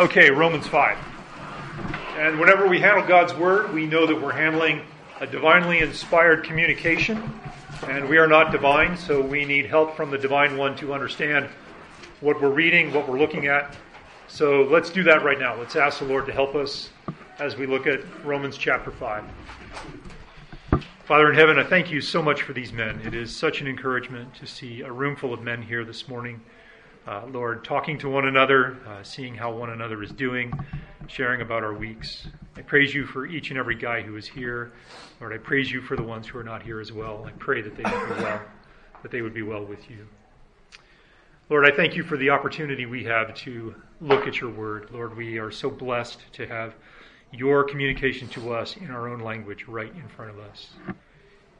Okay, Romans 5. And whenever we handle God's Word, we know that we're handling a divinely inspired communication. And we are not divine, so we need help from the Divine One to understand what we're reading, what we're looking at. So let's do that right now. Let's ask the Lord to help us as we look at Romans chapter 5. Father in heaven, I thank you so much for these men. It is such an encouragement to see a room full of men here this morning. Uh, Lord, talking to one another, uh, seeing how one another is doing, sharing about our weeks. I praise you for each and every guy who is here. Lord, I praise you for the ones who are not here as well. I pray that they would be well, that they would be well with you. Lord, I thank you for the opportunity we have to look at your word. Lord, we are so blessed to have your communication to us in our own language right in front of us.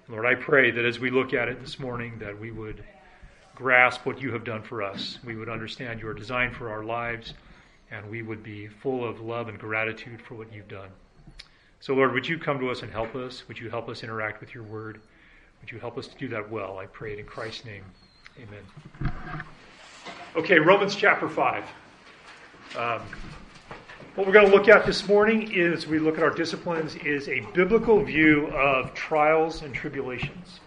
Lord, I pray that as we look at it this morning, that we would grasp what you have done for us. We would understand your design for our lives, and we would be full of love and gratitude for what you've done. So, Lord, would you come to us and help us? Would you help us interact with your word? Would you help us to do that well? I pray it in Christ's name. Amen. Okay, Romans chapter 5. Um, what we're going to look at this morning is we look at our disciplines is a biblical view of trials and tribulations.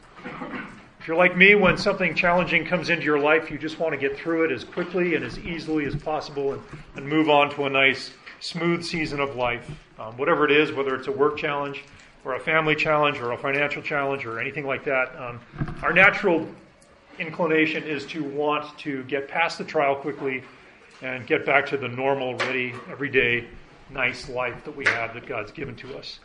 If you're like me, when something challenging comes into your life, you just want to get through it as quickly and as easily as possible and, and move on to a nice, smooth season of life. Um, whatever it is, whether it's a work challenge or a family challenge or a financial challenge or anything like that, um, our natural inclination is to want to get past the trial quickly and get back to the normal, ready, everyday, nice life that we have that God's given to us.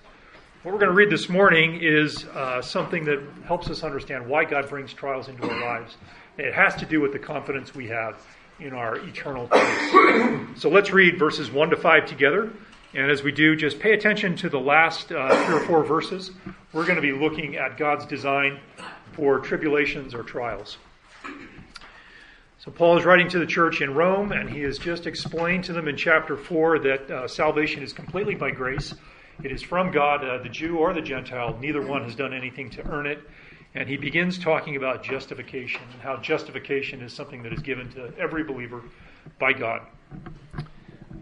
What we're going to read this morning is uh, something that helps us understand why God brings trials into our lives. It has to do with the confidence we have in our eternal place. so let's read verses 1 to 5 together. And as we do, just pay attention to the last uh, three or four verses. We're going to be looking at God's design for tribulations or trials. So Paul is writing to the church in Rome, and he has just explained to them in chapter 4 that uh, salvation is completely by grace it is from God, uh, the Jew or the Gentile. Neither one has done anything to earn it. And he begins talking about justification and how justification is something that is given to every believer by God.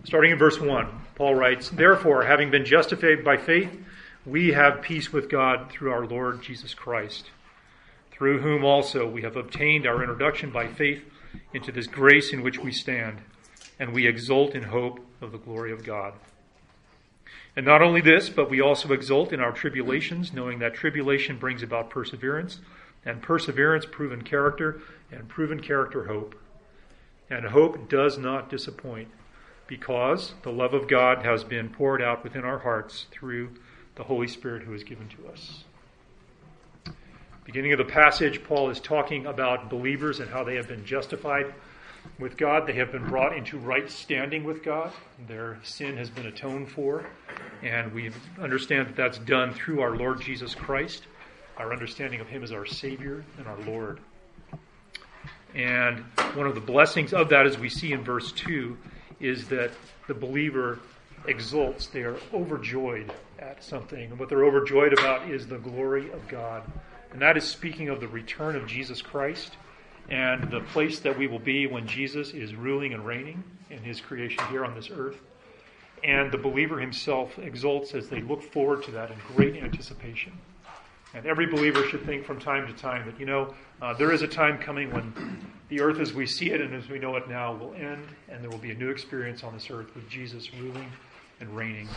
Starting in verse 1, Paul writes, Therefore, having been justified by faith, we have peace with God through our Lord Jesus Christ, through whom also we have obtained our introduction by faith into this grace in which we stand, and we exult in hope of the glory of God. And not only this, but we also exult in our tribulations, knowing that tribulation brings about perseverance, and perseverance, proven character, and proven character, hope. And hope does not disappoint, because the love of God has been poured out within our hearts through the Holy Spirit who is given to us. Beginning of the passage, Paul is talking about believers and how they have been justified with God. They have been brought into right standing with God. Their sin has been atoned for. And we understand that that's done through our Lord Jesus Christ, our understanding of Him as our Savior and our Lord. And one of the blessings of that, as we see in verse 2, is that the believer exults. They are overjoyed at something. And what they're overjoyed about is the glory of God. And that is speaking of the return of Jesus Christ and the place that we will be when Jesus is ruling and reigning in his creation here on this earth. And the believer himself exults as they look forward to that in great anticipation. And every believer should think from time to time that, you know, uh, there is a time coming when the earth as we see it and as we know it now will end, and there will be a new experience on this earth with Jesus ruling and reigning.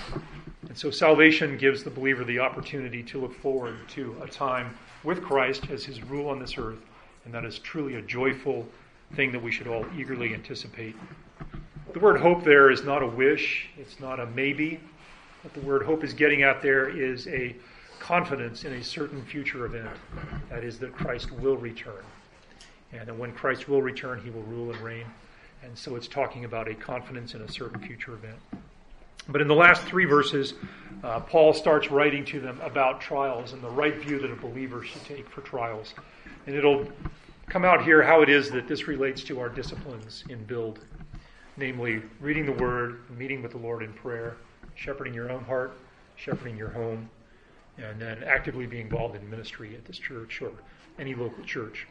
And so salvation gives the believer the opportunity to look forward to a time with Christ as his rule on this earth and that is truly a joyful thing that we should all eagerly anticipate. The word hope there is not a wish, it's not a maybe. What the word hope is getting at there is a confidence in a certain future event. That is, that Christ will return. And that when Christ will return, he will rule and reign. And so it's talking about a confidence in a certain future event. But in the last three verses, uh, Paul starts writing to them about trials and the right view that a believer should take for trials. And it'll come out here how it is that this relates to our disciplines in build, namely reading the Word, meeting with the Lord in prayer, shepherding your own heart, shepherding your home, and then actively being involved in ministry at this church or any local church.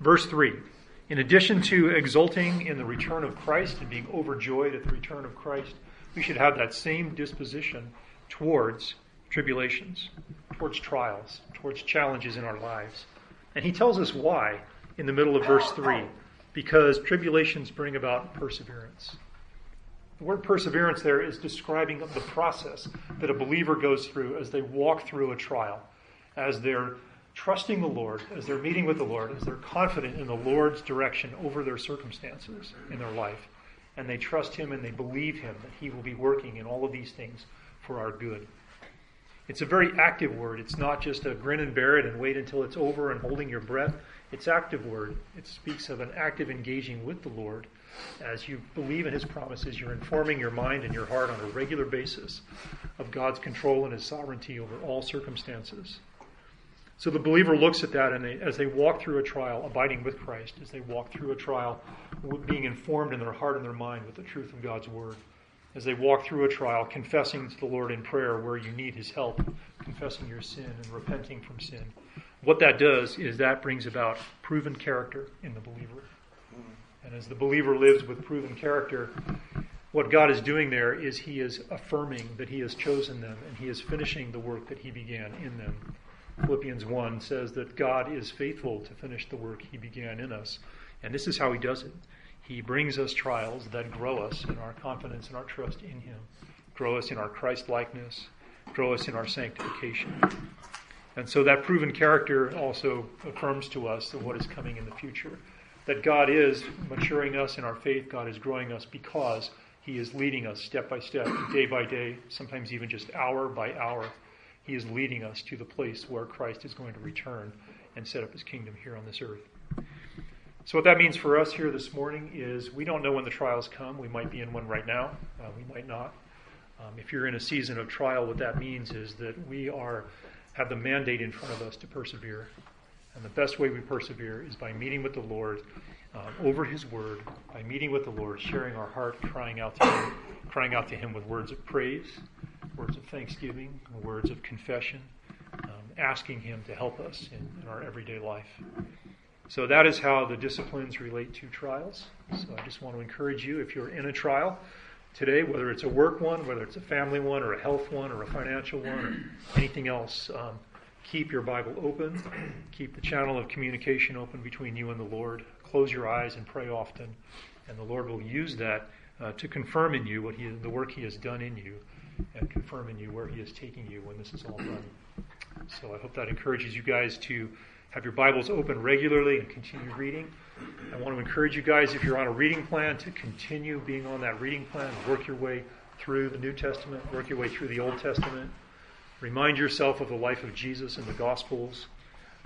Verse 3 In addition to exulting in the return of Christ and being overjoyed at the return of Christ, we should have that same disposition towards tribulations, towards trials, towards challenges in our lives. And he tells us why in the middle of verse 3 because tribulations bring about perseverance. The word perseverance there is describing the process that a believer goes through as they walk through a trial, as they're trusting the Lord, as they're meeting with the Lord, as they're confident in the Lord's direction over their circumstances in their life. And they trust Him and they believe Him that He will be working in all of these things for our good. It's a very active word. It's not just a grin and bear it and wait until it's over and holding your breath. It's active word. It speaks of an active engaging with the Lord as you believe in his promises, you're informing your mind and your heart on a regular basis of God's control and his sovereignty over all circumstances. So the believer looks at that and they, as they walk through a trial, abiding with Christ, as they walk through a trial, being informed in their heart and their mind with the truth of God's word. As they walk through a trial, confessing to the Lord in prayer where you need his help, confessing your sin and repenting from sin. What that does is that brings about proven character in the believer. And as the believer lives with proven character, what God is doing there is He is affirming that He has chosen them and He is finishing the work that He began in them. Philippians 1 says that God is faithful to finish the work He began in us. And this is how He does it. He brings us trials that grow us in our confidence and our trust in Him, grow us in our Christ likeness, grow us in our sanctification. And so that proven character also affirms to us that what is coming in the future that God is maturing us in our faith, God is growing us because He is leading us step by step, day by day, sometimes even just hour by hour. He is leading us to the place where Christ is going to return and set up His kingdom here on this earth. So, what that means for us here this morning is we don't know when the trials come. We might be in one right now, uh, we might not. Um, if you're in a season of trial, what that means is that we are have the mandate in front of us to persevere. And the best way we persevere is by meeting with the Lord uh, over His Word, by meeting with the Lord, sharing our heart, crying out to Him, crying out to Him with words of praise, words of thanksgiving, words of confession, um, asking Him to help us in, in our everyday life. So that is how the disciplines relate to trials. So I just want to encourage you, if you're in a trial today, whether it's a work one, whether it's a family one, or a health one, or a financial one, or anything else, um, keep your Bible open, keep the channel of communication open between you and the Lord. Close your eyes and pray often, and the Lord will use that uh, to confirm in you what he, the work He has done in you, and confirm in you where He is taking you when this is all done. So I hope that encourages you guys to have your Bibles open regularly and continue reading. I want to encourage you guys, if you're on a reading plan, to continue being on that reading plan, work your way through the New Testament, work your way through the Old Testament. Remind yourself of the life of Jesus in the Gospels.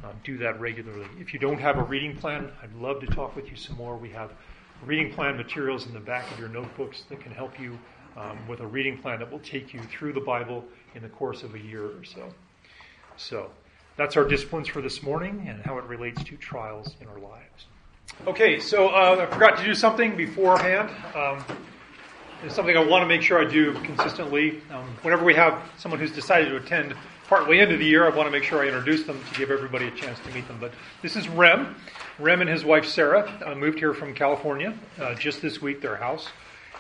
Um, do that regularly. If you don't have a reading plan, I'd love to talk with you some more. We have reading plan materials in the back of your notebooks that can help you um, with a reading plan that will take you through the Bible in the course of a year or so. So, that's our disciplines for this morning and how it relates to trials in our lives. Okay, so uh, I forgot to do something beforehand. Um, it's something I want to make sure I do consistently. Um, whenever we have someone who's decided to attend partway into the year, I want to make sure I introduce them to give everybody a chance to meet them. But this is Rem. Rem and his wife Sarah uh, moved here from California uh, just this week, their house.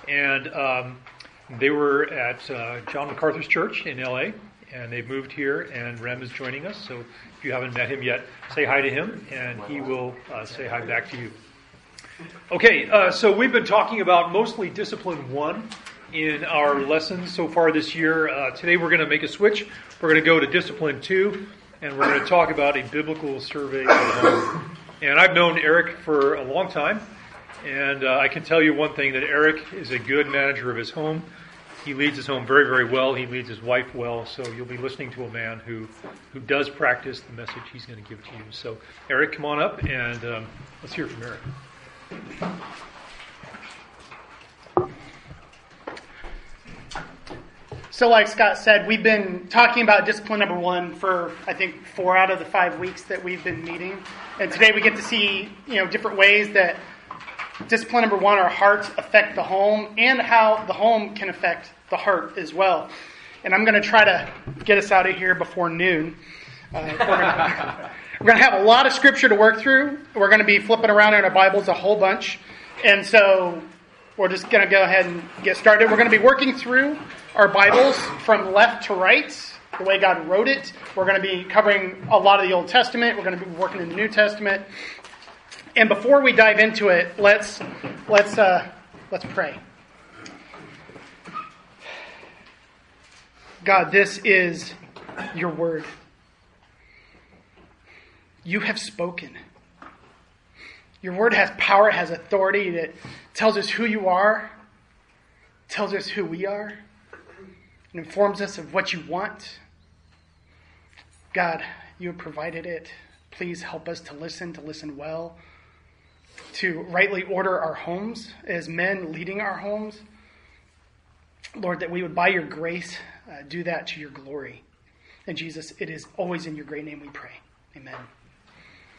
And um, they were at uh, John MacArthur's church in LA, and they've moved here, and Rem is joining us. So if you haven't met him yet, say hi to him, and he will uh, say hi back to you. Okay, uh, so we've been talking about mostly discipline one in our lessons so far this year. Uh, today we're going to make a switch. We're going to go to discipline two, and we're going to talk about a biblical survey. And I've known Eric for a long time, and uh, I can tell you one thing that Eric is a good manager of his home. He leads his home very, very well. He leads his wife well. So you'll be listening to a man who, who does practice the message he's going to give to you. So, Eric, come on up and um, let's hear from Eric. So, like Scott said, we've been talking about discipline number one for I think four out of the five weeks that we've been meeting, and today we get to see you know different ways that discipline number one, our hearts affect the home, and how the home can affect the heart as well. And I'm going to try to get us out of here before noon. Uh, We're going to have a lot of scripture to work through. We're going to be flipping around in our Bibles a whole bunch. And so we're just going to go ahead and get started. We're going to be working through our Bibles from left to right, the way God wrote it. We're going to be covering a lot of the Old Testament. We're going to be working in the New Testament. And before we dive into it, let's let's uh, let's pray. God, this is your word. You have spoken. Your word has power, it has authority that tells us who you are, tells us who we are, and informs us of what you want. God, you have provided it. Please help us to listen, to listen well, to rightly order our homes as men leading our homes. Lord, that we would, by your grace, uh, do that to your glory. And Jesus, it is always in your great name we pray. Amen.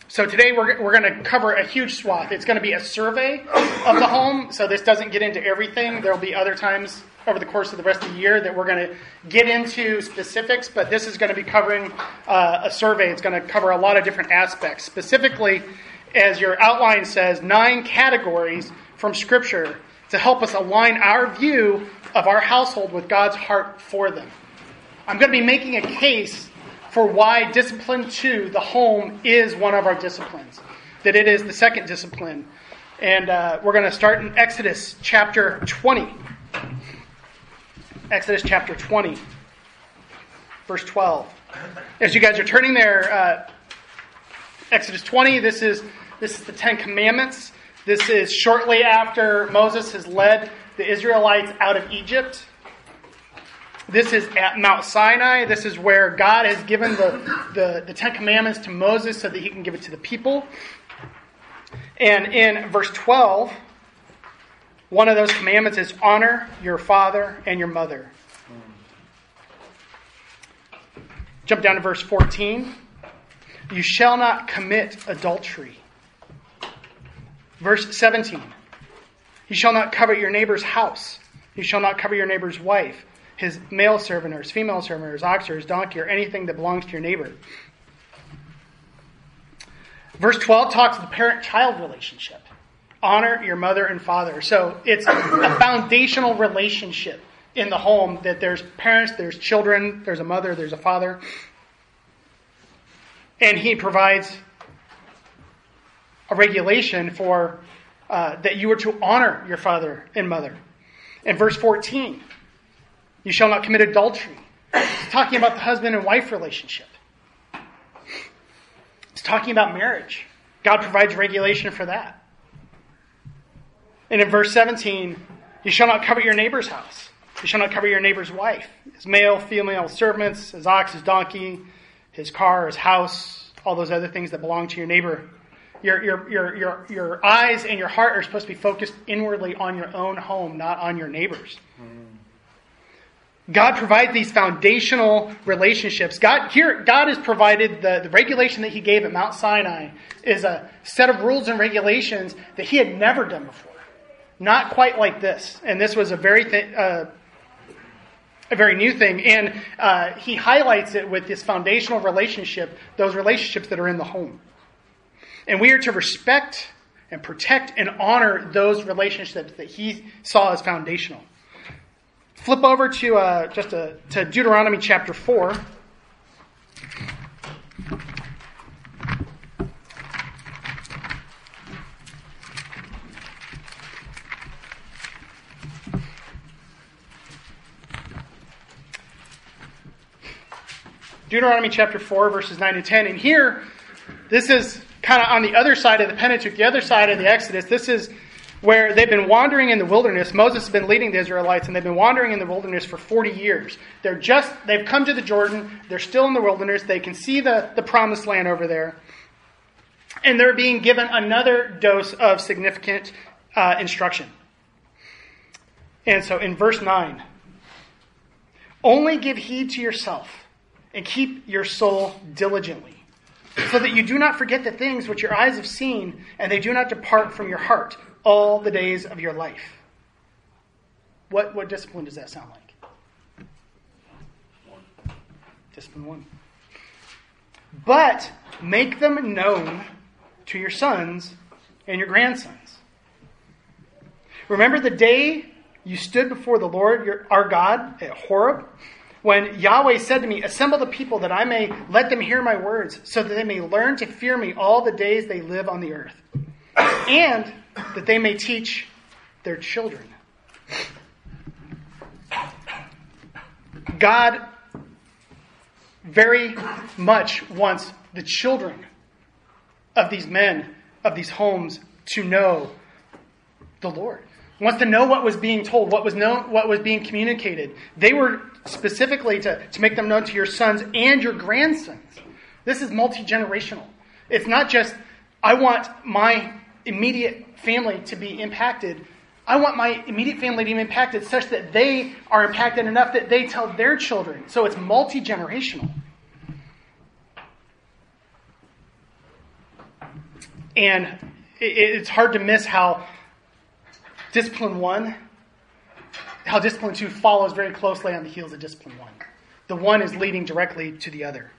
So today we're, we're going to cover a huge swath. It's going to be a survey of the home. So this doesn't get into everything. There will be other times over the course of the rest of the year that we're going to get into specifics, but this is going to be covering uh, a survey. It's going to cover a lot of different aspects. Specifically, as your outline says, nine categories from Scripture to help us align our view of our household with God's heart for them. I'm going to be making a case for why discipline two, the home, is one of our disciplines, that it is the second discipline. And uh, we're going to start in Exodus chapter 20. Exodus chapter 20, verse 12. As you guys are turning there, uh, Exodus 20, this is, this is the Ten Commandments. This is shortly after Moses has led the Israelites out of Egypt. This is at Mount Sinai. This is where God has given the, the, the, Ten Commandments to Moses so that he can give it to the people. And in verse 12, one of those commandments is honor your father and your mother. Jump down to verse 14. You shall not commit adultery. Verse 17. You shall not covet your neighbor's house. You shall not covet your neighbor's wife his male servant or his female servant or his ox or his donkey or anything that belongs to your neighbor. Verse 12 talks of the parent child relationship. Honor your mother and father. So it's a foundational relationship in the home that there's parents, there's children, there's a mother, there's a father. And he provides a regulation for uh, that you are to honor your father and mother. In verse 14, you shall not commit adultery. It's talking about the husband and wife relationship. It's talking about marriage. God provides regulation for that. And in verse 17, you shall not covet your neighbor's house. You shall not covet your neighbor's wife, his male, female servants, his ox, his donkey, his car, his house, all those other things that belong to your neighbor. Your, your, your, your, your eyes and your heart are supposed to be focused inwardly on your own home, not on your neighbor's. God provides these foundational relationships. God here, God has provided the, the regulation that He gave at Mount Sinai is a set of rules and regulations that He had never done before. Not quite like this, and this was a very th- uh, a very new thing. And uh, He highlights it with this foundational relationship, those relationships that are in the home, and we are to respect and protect and honor those relationships that He saw as foundational. Flip over to uh, just a, to Deuteronomy chapter 4. Deuteronomy chapter 4, verses 9 to 10. And here, this is kind of on the other side of the Pentateuch, the other side of the Exodus. This is where they've been wandering in the wilderness. Moses has been leading the Israelites, and they've been wandering in the wilderness for 40 years. They're just, they've come to the Jordan. They're still in the wilderness. They can see the, the promised land over there. And they're being given another dose of significant uh, instruction. And so in verse 9, only give heed to yourself and keep your soul diligently, so that you do not forget the things which your eyes have seen, and they do not depart from your heart all the days of your life. What, what discipline does that sound like? Discipline one. But make them known to your sons and your grandsons. Remember the day you stood before the Lord your, our God at Horeb, when Yahweh said to me, Assemble the people that I may let them hear my words, so that they may learn to fear me all the days they live on the earth, and that they may teach their children. God very much wants the children of these men, of these homes, to know the Lord. Wants to know what was being told, what was known, what was being communicated. They were specifically to, to make them known to your sons and your grandsons. This is multi generational. It's not just, I want my immediate family to be impacted. I want my immediate family to be impacted such that they are impacted enough that they tell their children. So it's multi generational. And it's hard to miss how discipline one, how discipline two follows very closely on the heels of discipline one. The one is leading directly to the other.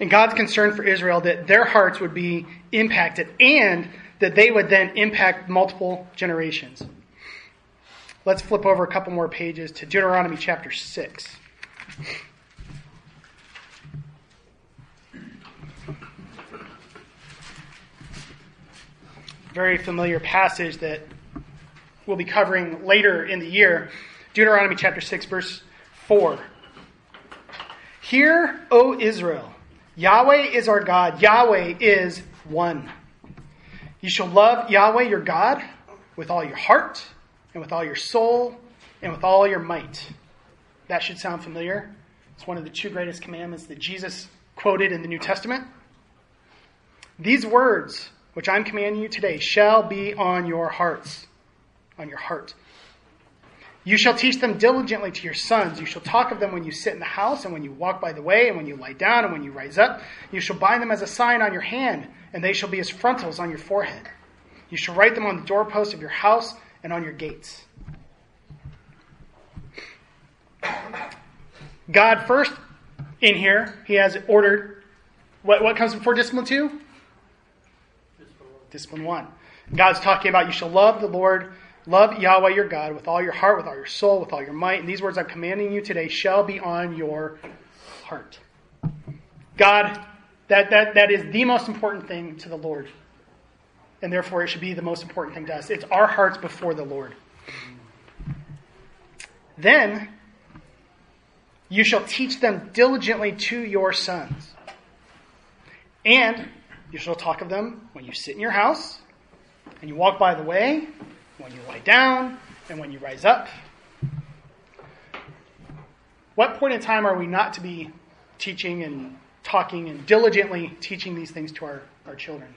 And God's concern for Israel that their hearts would be impacted and that they would then impact multiple generations. Let's flip over a couple more pages to Deuteronomy chapter 6. very familiar passage that we'll be covering later in the year Deuteronomy chapter 6, verse 4. Hear, O Israel, Yahweh is our God, Yahweh is one. You shall love Yahweh your God with all your heart, and with all your soul, and with all your might. That should sound familiar. It's one of the two greatest commandments that Jesus quoted in the New Testament. These words which I'm commanding you today, shall be on your hearts, on your heart. You shall teach them diligently to your sons. You shall talk of them when you sit in the house, and when you walk by the way, and when you lie down, and when you rise up. You shall bind them as a sign on your hand, and they shall be as frontals on your forehead. You shall write them on the doorposts of your house and on your gates. God first in here, He has ordered what, what comes before discipline two? Discipline one. God's talking about you shall love the Lord, love Yahweh your God with all your heart, with all your soul, with all your might. And these words I'm commanding you today shall be on your heart. God, that, that, that is the most important thing to the Lord. And therefore, it should be the most important thing to us. It's our hearts before the Lord. Then you shall teach them diligently to your sons. And you shall talk of them when you sit in your house, and you walk by the way, when you lie down, and when you rise up. What point in time are we not to be teaching and talking and diligently teaching these things to our, our children?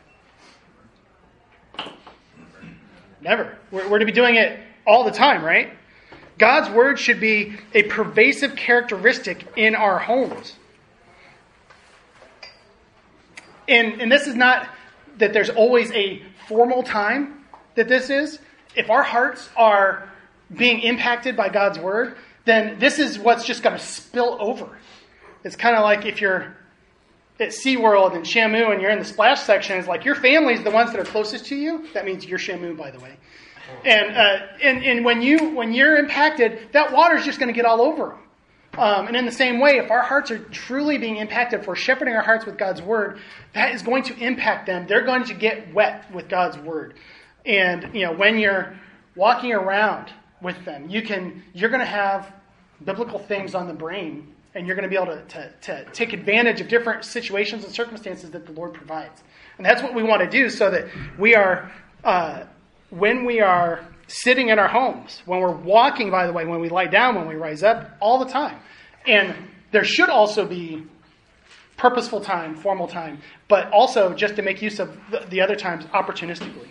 Never. We're, we're to be doing it all the time, right? God's word should be a pervasive characteristic in our homes. And, and this is not that there's always a formal time that this is. If our hearts are being impacted by God's word, then this is what's just going to spill over. It's kind of like if you're at SeaWorld and Shamu and you're in the splash section, it's like your family's the ones that are closest to you. That means you're Shamu, by the way. And, uh, and, and when, you, when you're impacted, that water's just going to get all over them. Um, and in the same way, if our hearts are truly being impacted, if we're shepherding our hearts with God's word, that is going to impact them. They're going to get wet with God's word. And you know, when you're walking around with them, you can you're going to have biblical things on the brain, and you're going to be able to, to, to take advantage of different situations and circumstances that the Lord provides. And that's what we want to do, so that we are uh, when we are sitting in our homes, when we're walking, by the way, when we lie down, when we rise up, all the time. And there should also be purposeful time, formal time, but also just to make use of the other times opportunistically.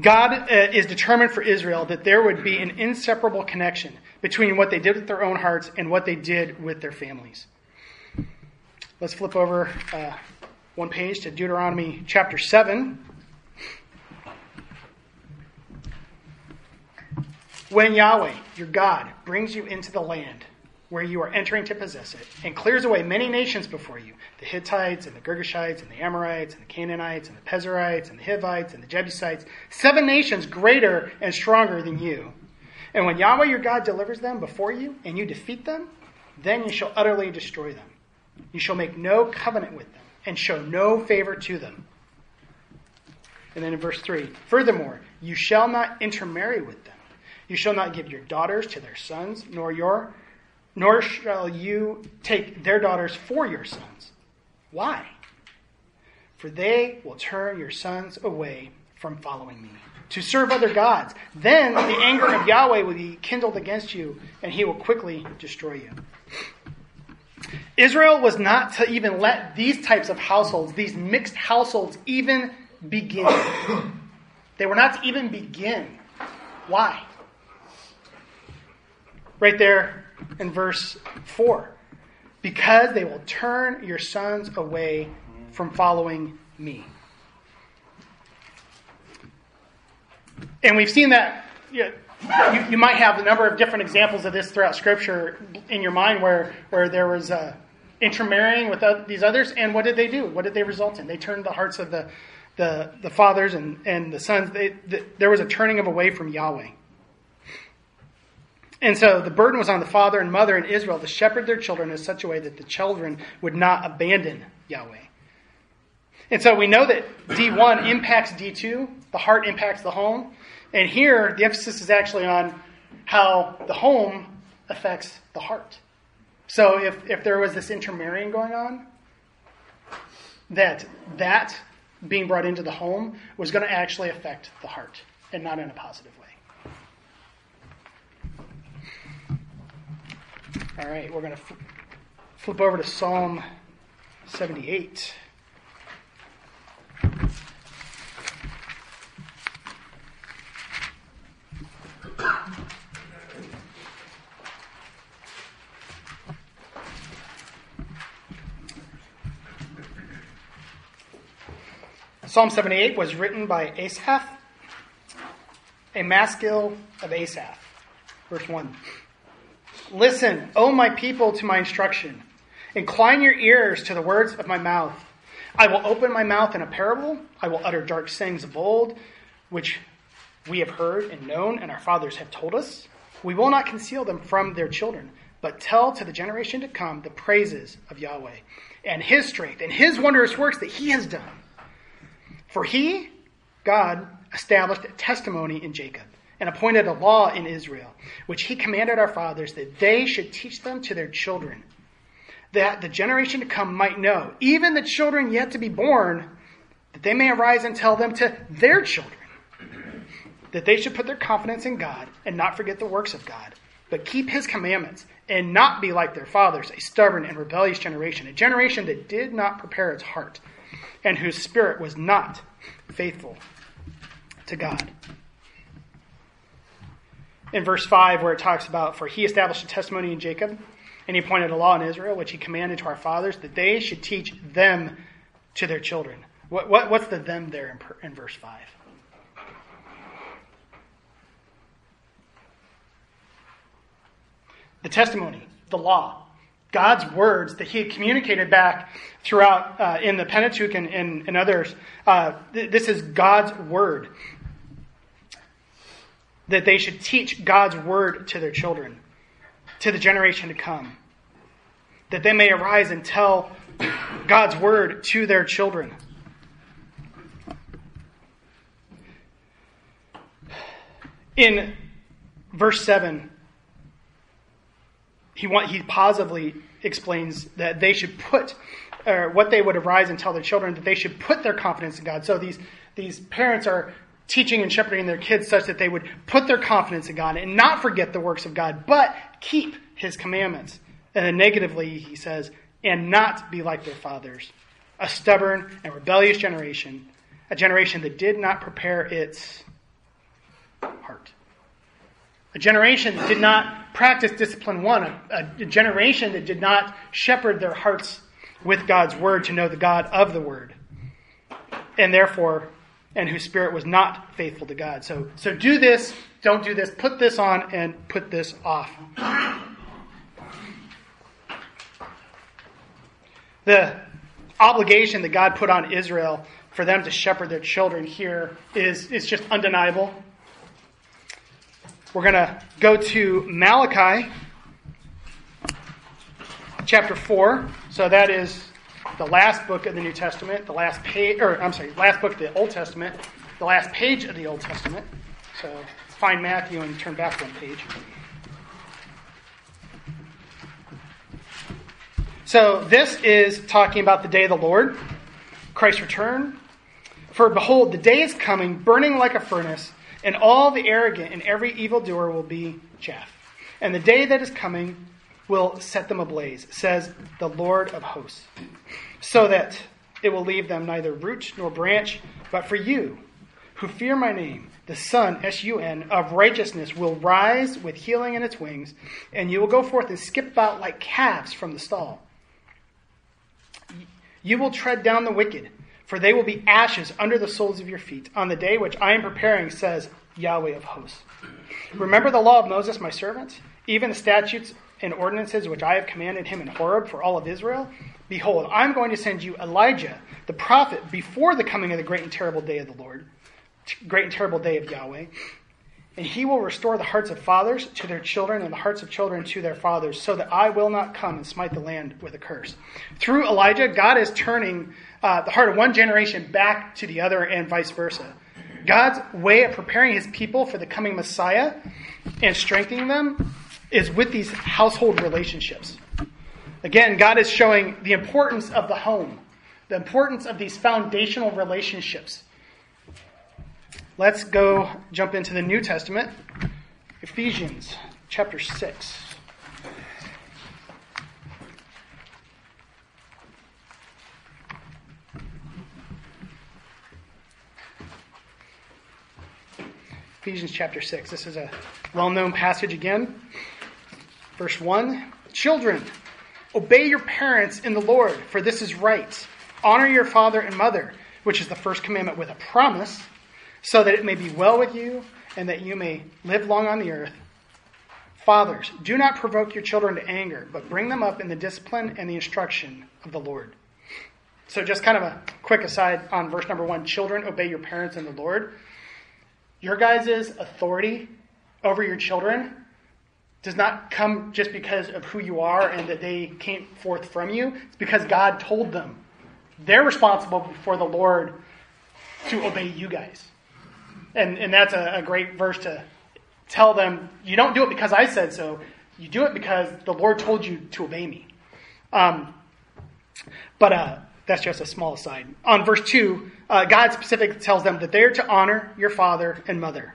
God uh, is determined for Israel that there would be an inseparable connection between what they did with their own hearts and what they did with their families. Let's flip over uh, one page to Deuteronomy chapter 7. When Yahweh, your God, brings you into the land where you are entering to possess it, and clears away many nations before you the Hittites, and the Girgashites, and the Amorites, and the Canaanites, and the Perizzites, and the Hivites, and the Jebusites, seven nations greater and stronger than you. And when Yahweh your God delivers them before you, and you defeat them, then you shall utterly destroy them. You shall make no covenant with them, and show no favor to them. And then in verse 3 Furthermore, you shall not intermarry with them. You shall not give your daughters to their sons, nor your nor shall you take their daughters for your sons. Why? For they will turn your sons away from following me to serve other gods. Then the anger of Yahweh will be kindled against you, and he will quickly destroy you. Israel was not to even let these types of households, these mixed households, even begin. They were not to even begin. Why? Right there in verse 4 because they will turn your sons away from following me. And we've seen that. You, you, you, might have a number of different examples of this throughout Scripture in your mind where, where there was uh, intermarrying with these others. And what did they do? What did they result in? They turned the hearts of the, the, the fathers and, and the sons. They, the, there was a turning of away from Yahweh. And so the burden was on the father and mother in Israel to shepherd their children in such a way that the children would not abandon Yahweh. And so we know that D1 impacts D2, the heart impacts the home. And here, the emphasis is actually on how the home affects the heart. So if, if there was this intermarrying going on, that that being brought into the home was going to actually affect the heart and not in a positive way. All right, we're going to flip over to Psalm 78. Psalm 78 was written by Asaph, a maskil of Asaph. Verse 1. Listen, O my people, to my instruction. Incline your ears to the words of my mouth. I will open my mouth in a parable. I will utter dark sayings of old, which we have heard and known, and our fathers have told us. We will not conceal them from their children, but tell to the generation to come the praises of Yahweh and his strength and his wondrous works that he has done. For he, God, established a testimony in Jacob and appointed a law in Israel, which he commanded our fathers that they should teach them to their children, that the generation to come might know, even the children yet to be born, that they may arise and tell them to their children, that they should put their confidence in God and not forget the works of God, but keep his commandments and not be like their fathers, a stubborn and rebellious generation, a generation that did not prepare its heart and whose spirit was not faithful to God in verse 5 where it talks about, For he established a testimony in Jacob, and he appointed a law in Israel, which he commanded to our fathers, that they should teach them to their children. What, what, what's the them there in, in verse 5? The testimony, the law, God's words that he had communicated back throughout uh, in the Pentateuch and, and, and others. Uh, th- this is God's word that they should teach God's word to their children, to the generation to come, that they may arise and tell God's word to their children. In verse 7, he, want, he positively explains that they should put, or what they would arise and tell their children, that they should put their confidence in God. So these, these parents are teaching and shepherding their kids such that they would put their confidence in God and not forget the works of God, but keep his commandments. And then negatively, he says, and not be like their fathers, a stubborn and rebellious generation, a generation that did not prepare its heart. A generation that did not practice discipline one, a, a generation that did not shepherd their hearts with God's word to know the God of the word. And therefore, and whose spirit was not faithful to God. So, so do this, don't do this, put this on, and put this off. The obligation that God put on Israel for them to shepherd their children here is, is just undeniable. We're going to go to Malachi chapter 4. So that is the last book of the New Testament, the last page, or I'm sorry, last book of the Old Testament, the last page of the Old Testament. So find Matthew and turn back one page. So this is talking about the day of the Lord, Christ's return. For behold, the day is coming, burning like a furnace, and all the arrogant and every evildoer will be chaff. And the day that is coming will set them ablaze, says the Lord of hosts, so that it will leave them neither root nor branch. But for you, who fear my name, the Sun, S U N, of righteousness will rise with healing in its wings, and you will go forth and skip about like calves from the stall. You will tread down the wicked, for they will be ashes under the soles of your feet on the day which I am preparing, says Yahweh of hosts. Remember the law of Moses, my servant, even the statutes and ordinances which I have commanded him in Horeb for all of Israel? Behold, I'm going to send you Elijah, the prophet, before the coming of the great and terrible day of the Lord, great and terrible day of Yahweh. And he will restore the hearts of fathers to their children and the hearts of children to their fathers, so that I will not come and smite the land with a curse. Through Elijah, God is turning uh, the heart of one generation back to the other and vice versa. God's way of preparing his people for the coming Messiah and strengthening them is with these household relationships. Again, God is showing the importance of the home, the importance of these foundational relationships Let's go jump into the New Testament, Ephesians chapter 6. Ephesians chapter 6. This is a well known passage again. Verse 1 Children, obey your parents in the Lord, for this is right. Honor your father and mother, which is the first commandment with a promise so that it may be well with you and that you may live long on the earth. Fathers, do not provoke your children to anger, but bring them up in the discipline and the instruction of the Lord. So, just kind of a quick aside on verse number one children, obey your parents in the Lord. Your guys' authority over your children does not come just because of who you are and that they came forth from you. It's because God told them. They're responsible before the Lord to obey you guys. And, and that's a, a great verse to tell them you don't do it because I said so. You do it because the Lord told you to obey me. Um, but uh, that's just a small aside. On verse 2, uh, God specifically tells them that they're to honor your father and mother.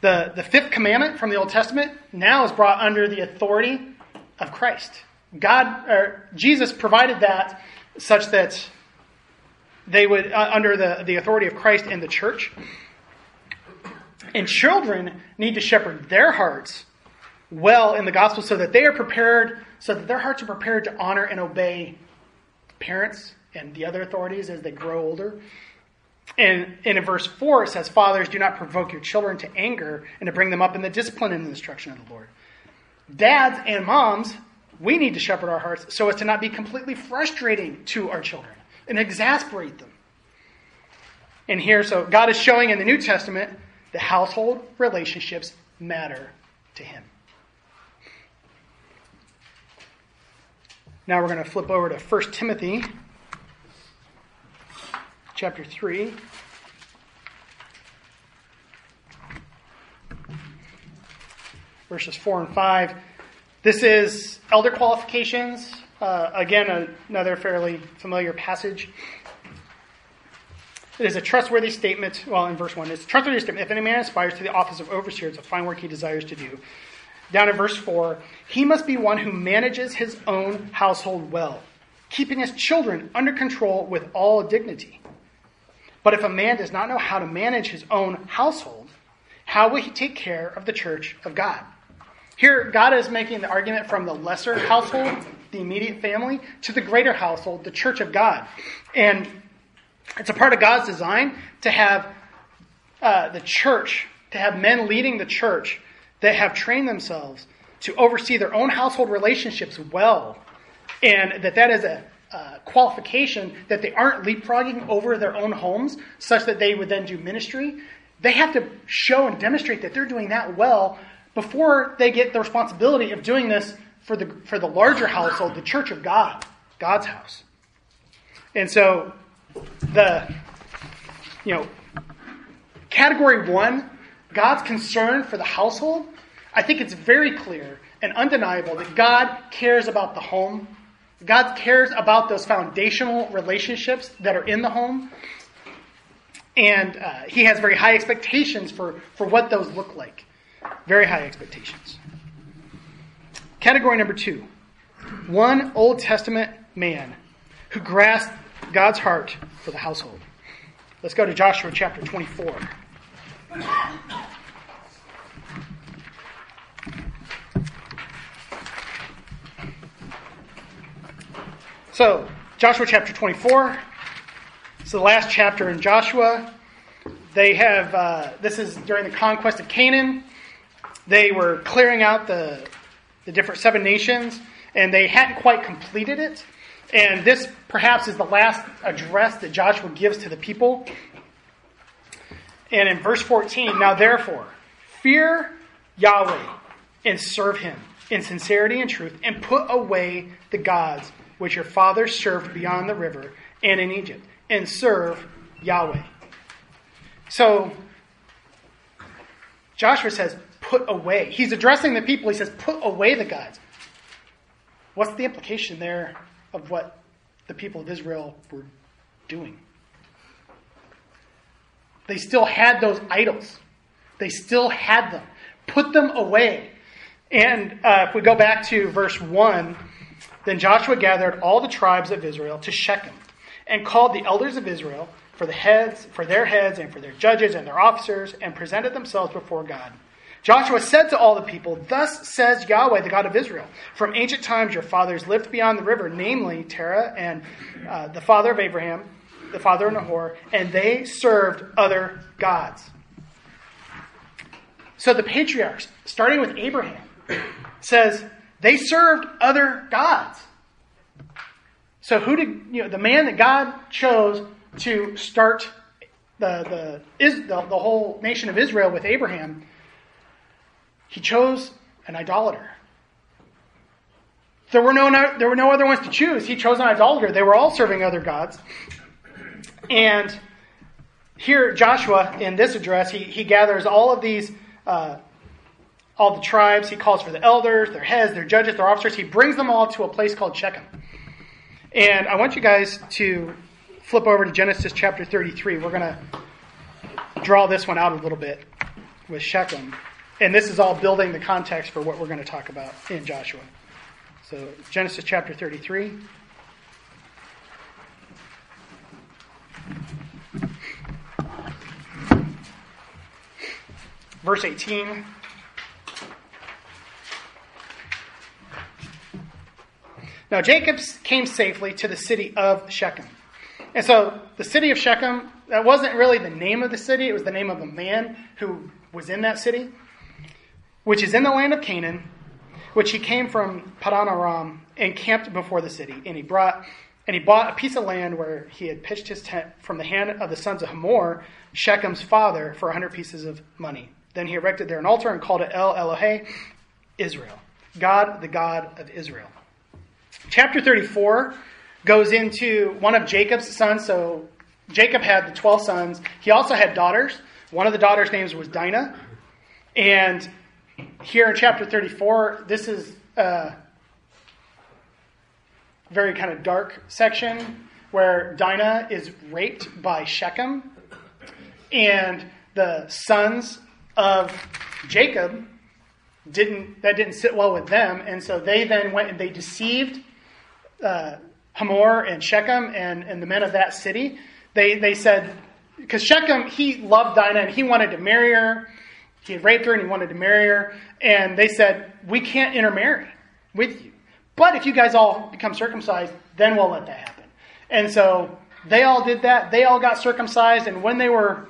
The, the fifth commandment from the Old Testament now is brought under the authority of Christ. God, or Jesus provided that such that they would, uh, under the, the authority of Christ and the church, and children need to shepherd their hearts well in the gospel so that they are prepared, so that their hearts are prepared to honor and obey parents and the other authorities as they grow older. And, and in verse 4, it says, Fathers, do not provoke your children to anger and to bring them up in the discipline and the instruction of the Lord. Dads and moms, we need to shepherd our hearts so as to not be completely frustrating to our children and exasperate them. And here, so God is showing in the New Testament the household relationships matter to him. Now we're going to flip over to 1 Timothy chapter 3. Verses 4 and 5. This is elder qualifications. Uh, again, another fairly familiar passage. It is a trustworthy statement. Well, in verse 1, it's a trustworthy statement. If any man aspires to the office of overseer, it's a fine work he desires to do. Down in verse 4, he must be one who manages his own household well, keeping his children under control with all dignity. But if a man does not know how to manage his own household, how will he take care of the church of God? Here, God is making the argument from the lesser household, the immediate family, to the greater household, the church of God. And it's a part of God's design to have uh, the church, to have men leading the church that have trained themselves to oversee their own household relationships well, and that that is a, uh, qualification that they aren't leapfrogging over their own homes such that they would then do ministry. They have to show and demonstrate that they're doing that well before they get the responsibility of doing this for the, for the larger household, the church of God, God's house. And so the, you know, category one, God's concern for the household, I think it's very clear and undeniable that God cares about the home. God cares about those foundational relationships that are in the home. And uh, He has very high expectations for, for what those look like. Very high expectations. Category number two one Old Testament man who grasped God's heart for the household. Let's go to Joshua chapter 24. So, Joshua chapter 24. It's the last chapter in Joshua. They have, uh, this is during the conquest of Canaan. They were clearing out the, the different seven nations, and they hadn't quite completed it. And this perhaps is the last address that Joshua gives to the people. And in verse 14, now therefore, fear Yahweh and serve him in sincerity and truth, and put away the gods which your fathers served beyond the river and in Egypt, and serve Yahweh. So, Joshua says, put away. He's addressing the people. He says, put away the gods. What's the implication there of what the people of Israel were doing? They still had those idols. They still had them. Put them away. And uh, if we go back to verse 1, then Joshua gathered all the tribes of Israel to Shechem and called the elders of Israel for the heads, for their heads and for their judges and their officers and presented themselves before God. Joshua said to all the people, Thus says Yahweh, the God of Israel, from ancient times your fathers lived beyond the river, namely Terah and uh, the father of Abraham, the father of Nahor, and they served other gods. So the patriarchs, starting with Abraham, says, they served other gods. So who did you know the man that God chose to start the the is the, the whole nation of Israel with Abraham? He chose an idolater. There were no there were no other ones to choose. He chose an idolater. They were all serving other gods. And here, Joshua, in this address, he, he gathers all of these uh, all the tribes. He calls for the elders, their heads, their judges, their officers. He brings them all to a place called Shechem. And I want you guys to flip over to Genesis chapter 33. We're going to draw this one out a little bit with Shechem. And this is all building the context for what we're going to talk about in Joshua. So, Genesis chapter 33. Verse 18. Now Jacob came safely to the city of Shechem. And so the city of Shechem, that wasn't really the name of the city, it was the name of a man who was in that city, which is in the land of Canaan, which he came from Padan Aram and camped before the city. And he brought and he bought a piece of land where he had pitched his tent from the hand of the sons of Hamor, Shechem's father, for a hundred pieces of money. Then he erected there an altar and called it El Elohe, Israel, God, the God of Israel. Chapter 34 goes into one of Jacob's sons. So Jacob had the 12 sons. He also had daughters. One of the daughters' names was Dinah. And here in chapter 34, this is a very kind of dark section where Dinah is raped by Shechem. And the sons of Jacob didn't that didn't sit well with them, and so they then went and they deceived uh, Hamor and Shechem and, and the men of that city, they, they said, because Shechem, he loved Dinah and he wanted to marry her. He had raped her and he wanted to marry her. And they said, we can't intermarry with you. But if you guys all become circumcised, then we'll let that happen. And so they all did that. They all got circumcised. And when they were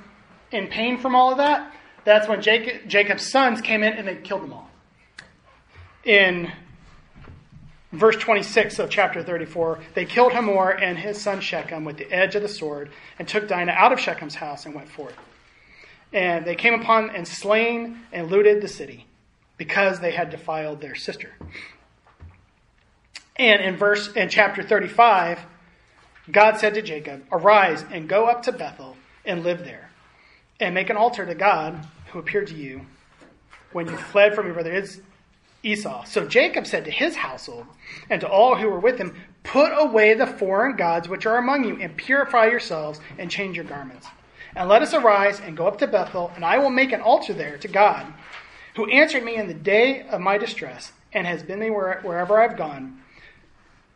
in pain from all of that, that's when Jacob, Jacob's sons came in and they killed them all. In verse 26 of chapter 34, they killed Hamor and his son Shechem with the edge of the sword and took Dinah out of Shechem's house and went forth. And they came upon and slain and looted the city because they had defiled their sister. And in verse in chapter 35, God said to Jacob, Arise and go up to Bethel and live there, and make an altar to God who appeared to you when you fled from your brother Esau. So Jacob said to his household and to all who were with him, Put away the foreign gods which are among you, and purify yourselves, and change your garments. And let us arise and go up to Bethel, and I will make an altar there to God, who answered me in the day of my distress, and has been me wherever I've gone.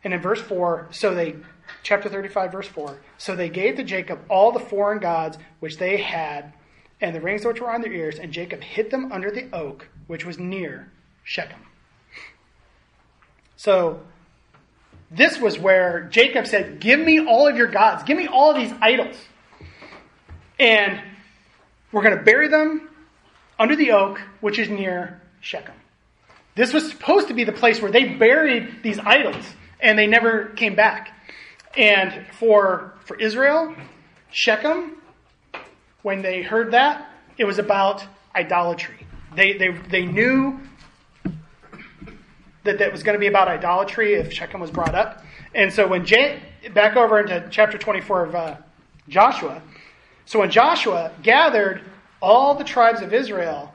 And in verse 4, so they, chapter 35, verse 4, so they gave to Jacob all the foreign gods which they had, and the rings which were on their ears, and Jacob hid them under the oak which was near Shechem. So, this was where Jacob said, Give me all of your gods, give me all of these idols. And we're going to bury them under the oak, which is near Shechem. This was supposed to be the place where they buried these idols, and they never came back. And for, for Israel, Shechem, when they heard that, it was about idolatry. They, they, they knew that that was going to be about idolatry if Shechem was brought up. And so when Jay, back over into chapter 24 of uh, Joshua, so when Joshua gathered all the tribes of Israel,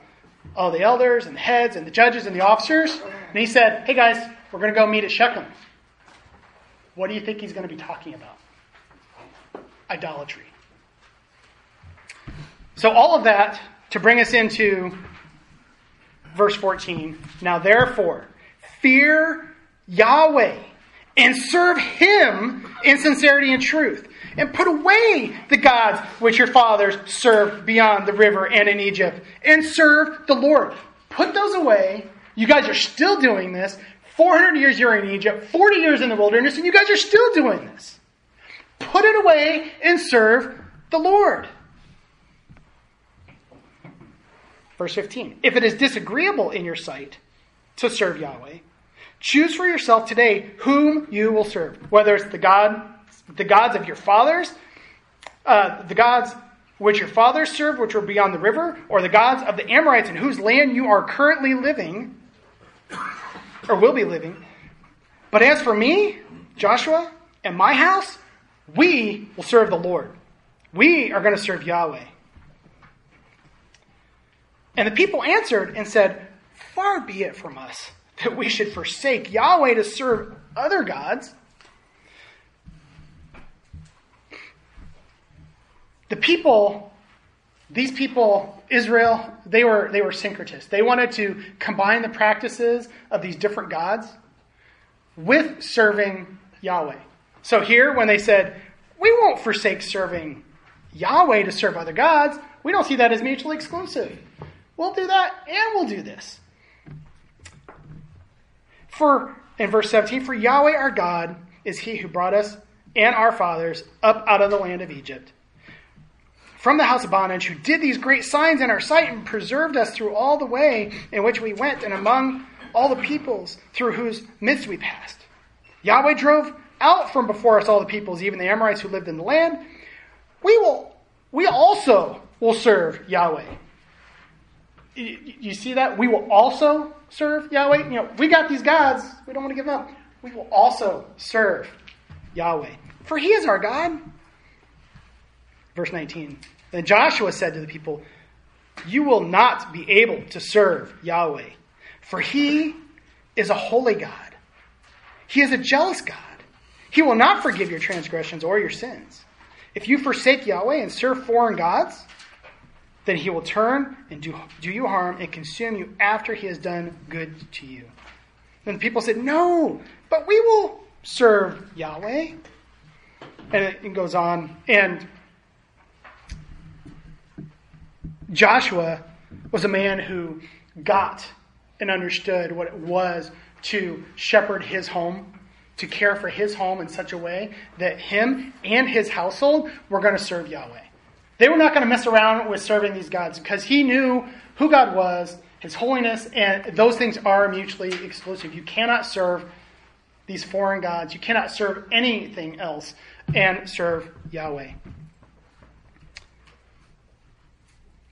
all the elders and the heads and the judges and the officers, and he said, Hey guys, we're going to go meet at Shechem. What do you think he's going to be talking about? Idolatry. So, all of that to bring us into verse 14. Now, therefore, fear Yahweh and serve him in sincerity and truth. And put away the gods which your fathers served beyond the river and in Egypt, and serve the Lord. Put those away. You guys are still doing this. 400 years you're in Egypt, 40 years in the wilderness, and you guys are still doing this. Put it away and serve the Lord. Verse 15 If it is disagreeable in your sight to serve Yahweh, choose for yourself today whom you will serve, whether it's the God, the gods of your fathers, uh, the gods which your fathers served, which were beyond the river, or the gods of the Amorites in whose land you are currently living, or will be living. But as for me, Joshua, and my house, we will serve the Lord. We are going to serve Yahweh. And the people answered and said, Far be it from us that we should forsake Yahweh to serve other gods. The people, these people, Israel, they were, they were syncretists. They wanted to combine the practices of these different gods with serving Yahweh. So here, when they said, we won't forsake serving Yahweh to serve other gods, we don't see that as mutually exclusive. We'll do that and we'll do this. For, in verse 17, for Yahweh our God is he who brought us and our fathers up out of the land of Egypt, from the house of bondage, who did these great signs in our sight and preserved us through all the way in which we went and among all the peoples through whose midst we passed. Yahweh drove out from before us all the peoples, even the Amorites who lived in the land. We will, we also will serve Yahweh you see that? We will also serve Yahweh. You know, we got these gods. We don't want to give up. We will also serve Yahweh. For he is our God. Verse 19. Then Joshua said to the people, You will not be able to serve Yahweh, for he is a holy God. He is a jealous God. He will not forgive your transgressions or your sins. If you forsake Yahweh and serve foreign gods, then he will turn and do, do you harm and consume you after he has done good to you. Then the people said, No, but we will serve Yahweh. And it goes on. And Joshua was a man who got and understood what it was to shepherd his home, to care for his home in such a way that him and his household were going to serve Yahweh. They were not going to mess around with serving these gods because he knew who God was, his holiness, and those things are mutually exclusive. You cannot serve these foreign gods. You cannot serve anything else and serve Yahweh.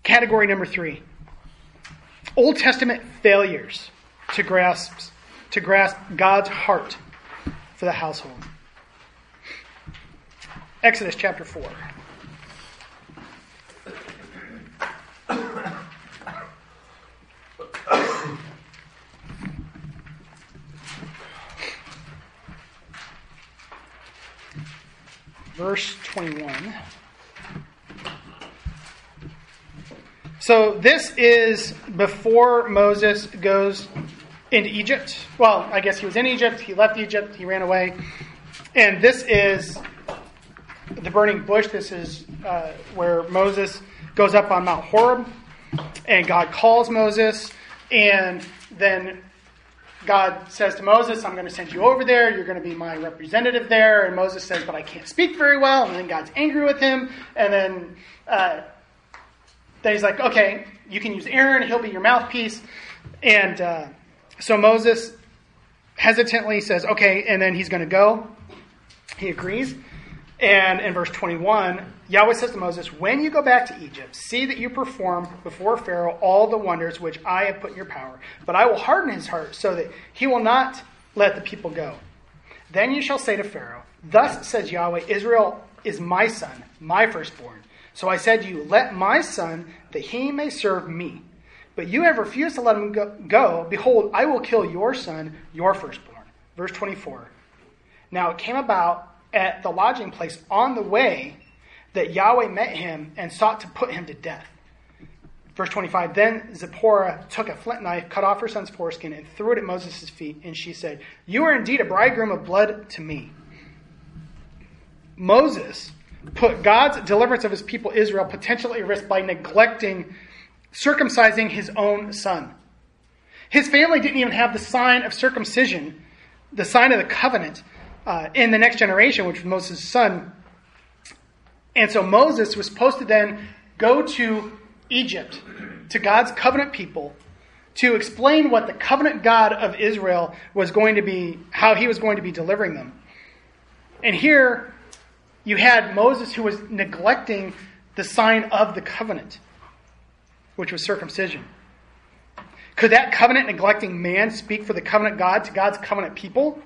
Category number three Old Testament failures to grasp, to grasp God's heart for the household. Exodus chapter 4. Verse 21. So this is before Moses goes into Egypt. Well, I guess he was in Egypt, he left Egypt, he ran away. And this is the burning bush. This is uh, where Moses goes up on Mount Horeb, and God calls Moses, and then God says to Moses, I'm going to send you over there. You're going to be my representative there. And Moses says, But I can't speak very well. And then God's angry with him. And then uh, then he's like, okay, you can use Aaron, he'll be your mouthpiece. And uh, so Moses hesitantly says, okay, and then he's going to go. He agrees. And in verse 21, Yahweh says to Moses, When you go back to Egypt, see that you perform before Pharaoh all the wonders which I have put in your power. But I will harden his heart so that he will not let the people go. Then you shall say to Pharaoh, Thus says Yahweh, Israel is my son, my firstborn. So I said to you, Let my son, that he may serve me. But you have refused to let him go. Behold, I will kill your son, your firstborn. Verse 24. Now it came about at the lodging place on the way that Yahweh met him and sought to put him to death. Verse 25 Then Zipporah took a flint knife, cut off her son's foreskin, and threw it at Moses' feet. And she said, You are indeed a bridegroom of blood to me. Moses put God's deliverance of his people Israel potentially at risk by neglecting circumcising his own son. His family didn't even have the sign of circumcision, the sign of the covenant, uh, in the next generation, which was Moses' son. And so Moses was supposed to then go to Egypt, to God's covenant people, to explain what the covenant God of Israel was going to be, how he was going to be delivering them. And here, you had Moses who was neglecting the sign of the covenant, which was circumcision. Could that covenant neglecting man speak for the covenant God to God's covenant people?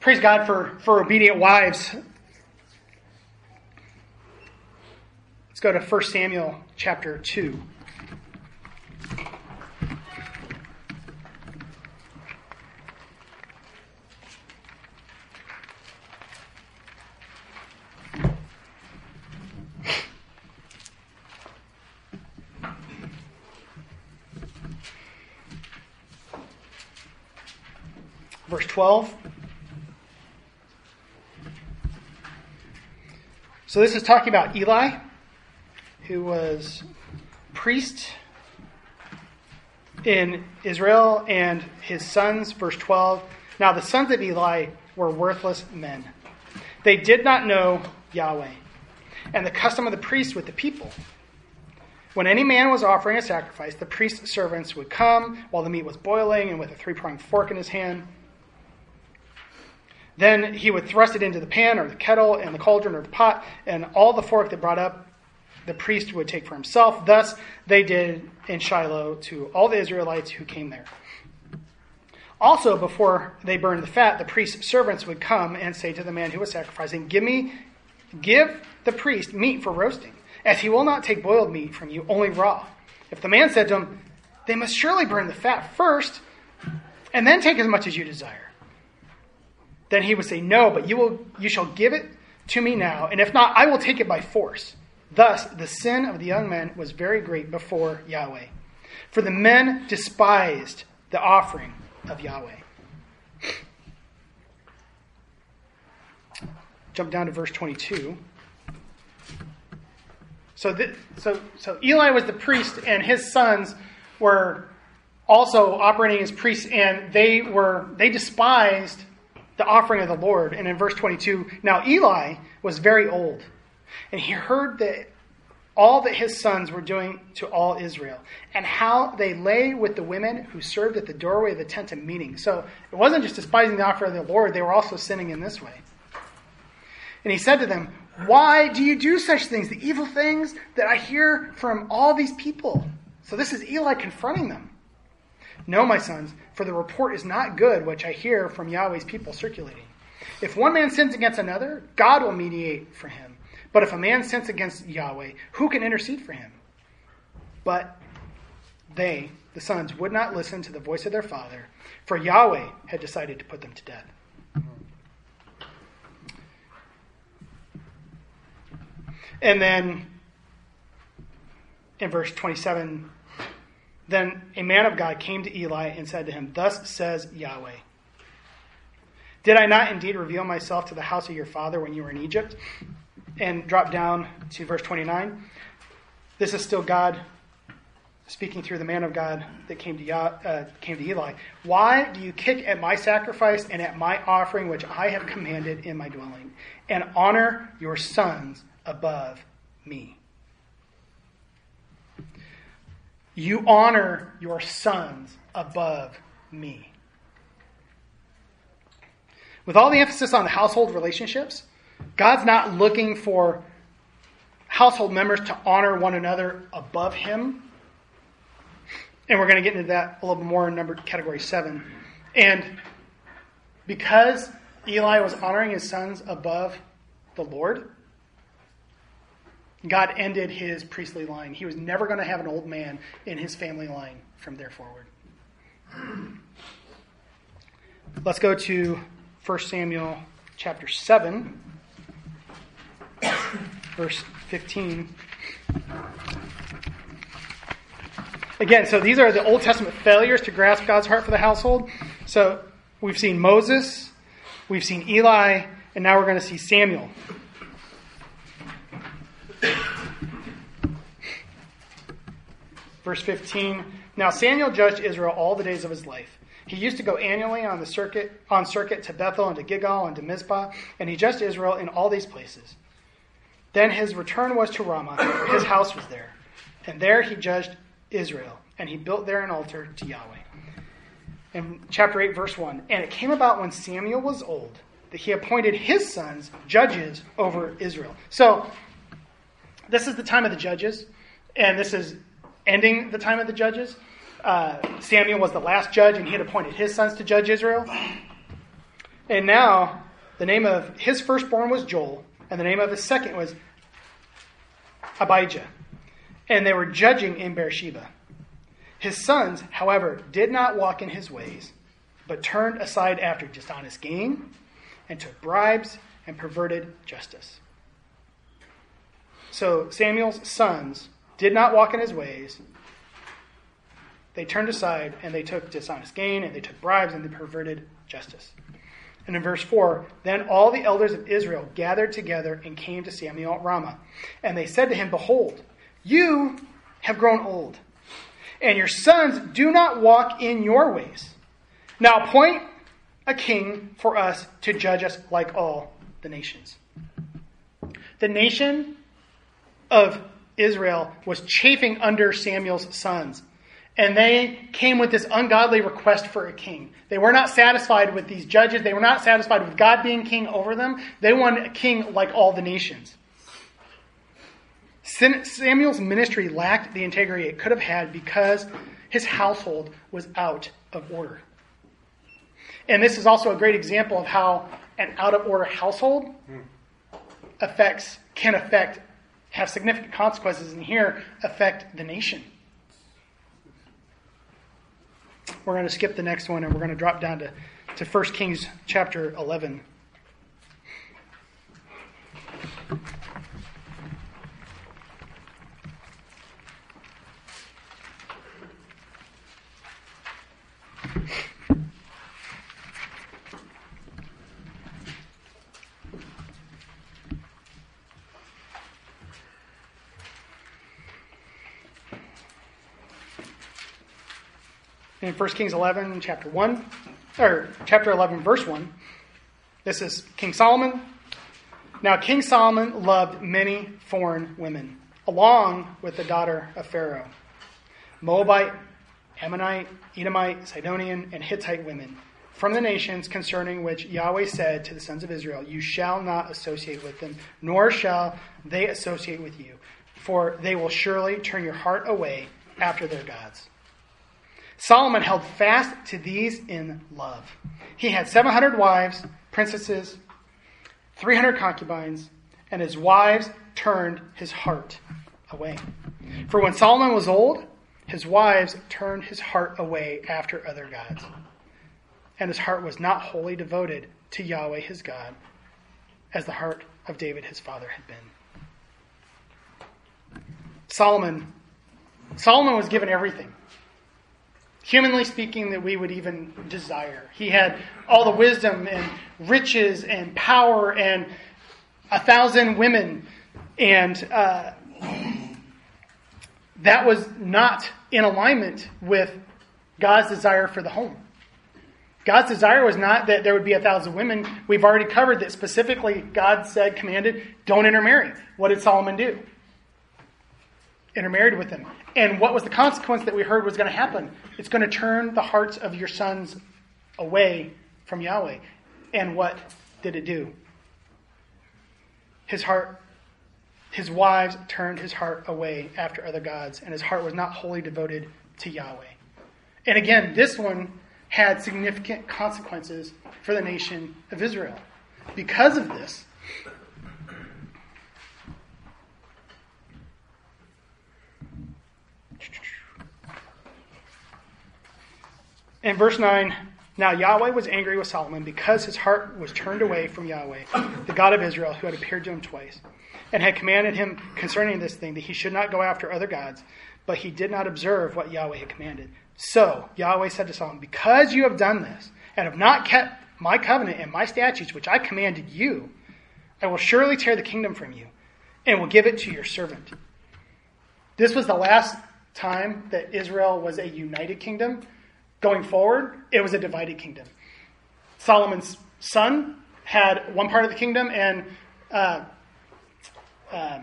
Praise God for, for obedient wives. Let's go to 1 Samuel chapter 2. verse 12. So this is talking about Eli, who was priest in Israel, and his sons, verse 12. Now the sons of Eli were worthless men. They did not know Yahweh, and the custom of the priest with the people. When any man was offering a sacrifice, the priest's servants would come while the meat was boiling and with a three pronged fork in his hand then he would thrust it into the pan or the kettle and the cauldron or the pot, and all the fork that brought up the priest would take for himself. Thus they did in Shiloh to all the Israelites who came there. Also, before they burned the fat, the priest's servants would come and say to the man who was sacrificing, Give me, give the priest meat for roasting, as he will not take boiled meat from you, only raw. If the man said to him, They must surely burn the fat first, and then take as much as you desire then he would say, No, but you, will, you shall give it to me now, and if not, I will take it by force. Thus, the sin of the young men was very great before Yahweh. For the men despised the offering of Yahweh. Jump down to verse 22. So, th- so, so Eli was the priest, and his sons were also operating as priests, and they were they despised the offering of the Lord. And in verse 22, now Eli was very old, and he heard that all that his sons were doing to all Israel, and how they lay with the women who served at the doorway of the tent of meeting. So it wasn't just despising the offer of the Lord, they were also sinning in this way. And he said to them, Why do you do such things, the evil things that I hear from all these people? So this is Eli confronting them. No, my sons, for the report is not good which I hear from Yahweh's people circulating. If one man sins against another, God will mediate for him. But if a man sins against Yahweh, who can intercede for him? But they, the sons, would not listen to the voice of their father, for Yahweh had decided to put them to death. And then in verse 27, then a man of God came to Eli and said to him, Thus says Yahweh. Did I not indeed reveal myself to the house of your father when you were in Egypt? And drop down to verse 29. This is still God speaking through the man of God that came to, uh, came to Eli. Why do you kick at my sacrifice and at my offering, which I have commanded in my dwelling, and honor your sons above me? You honor your sons above me. With all the emphasis on household relationships, God's not looking for household members to honor one another above Him. And we're going to get into that a little bit more in number category seven. And because Eli was honoring his sons above the Lord, God ended his priestly line. He was never going to have an old man in his family line from there forward. Let's go to 1 Samuel chapter 7, verse 15. Again, so these are the Old Testament failures to grasp God's heart for the household. So we've seen Moses, we've seen Eli, and now we're going to see Samuel. Verse 15. Now Samuel judged Israel all the days of his life. He used to go annually on the circuit on circuit to Bethel and to Gilgal and to Mizpah, and he judged Israel in all these places. Then his return was to Ramah, his house was there. And there he judged Israel, and he built there an altar to Yahweh. In chapter 8, verse 1 And it came about when Samuel was old that he appointed his sons judges over Israel. So, this is the time of the judges, and this is ending the time of the judges. Uh, Samuel was the last judge, and he had appointed his sons to judge Israel. And now, the name of his firstborn was Joel, and the name of his second was Abijah. And they were judging in Beersheba. His sons, however, did not walk in his ways, but turned aside after dishonest gain, and took bribes, and perverted justice. So Samuel's sons did not walk in his ways. They turned aside and they took dishonest gain and they took bribes and they perverted justice. And in verse 4, then all the elders of Israel gathered together and came to Samuel at Ramah. And they said to him, Behold, you have grown old, and your sons do not walk in your ways. Now appoint a king for us to judge us like all the nations. The nation of Israel was chafing under Samuel's sons. And they came with this ungodly request for a king. They were not satisfied with these judges. They were not satisfied with God being king over them. They wanted a king like all the nations. Samuel's ministry lacked the integrity it could have had because his household was out of order. And this is also a great example of how an out of order household hmm. affects can affect have significant consequences and here affect the nation. We're going to skip the next one and we're going to drop down to, to 1 Kings chapter 11. In 1 Kings 11, chapter 1, or chapter 11, verse 1. This is King Solomon. Now, King Solomon loved many foreign women, along with the daughter of Pharaoh, Moabite, Ammonite, Edomite, Sidonian, and Hittite women from the nations concerning which Yahweh said to the sons of Israel, You shall not associate with them, nor shall they associate with you, for they will surely turn your heart away after their gods. Solomon held fast to these in love. He had 700 wives, princesses, 300 concubines, and his wives turned his heart away. For when Solomon was old, his wives turned his heart away after other gods and his heart was not wholly devoted to Yahweh his God, as the heart of David his father had been. Solomon Solomon was given everything. Humanly speaking, that we would even desire. He had all the wisdom and riches and power and a thousand women. And uh, that was not in alignment with God's desire for the home. God's desire was not that there would be a thousand women. We've already covered that specifically God said, commanded, don't intermarry. What did Solomon do? Intermarried with them. And what was the consequence that we heard was going to happen? It's going to turn the hearts of your sons away from Yahweh. And what did it do? His heart, his wives turned his heart away after other gods, and his heart was not wholly devoted to Yahweh. And again, this one had significant consequences for the nation of Israel. Because of this, in verse 9, now Yahweh was angry with Solomon because his heart was turned away from Yahweh, the God of Israel, who had appeared to him twice, and had commanded him concerning this thing that he should not go after other gods, but he did not observe what Yahweh had commanded. So Yahweh said to Solomon, Because you have done this, and have not kept my covenant and my statutes, which I commanded you, I will surely tear the kingdom from you, and will give it to your servant. This was the last time that Israel was a united kingdom. Going forward, it was a divided kingdom. Solomon's son had one part of the kingdom, and uh, uh,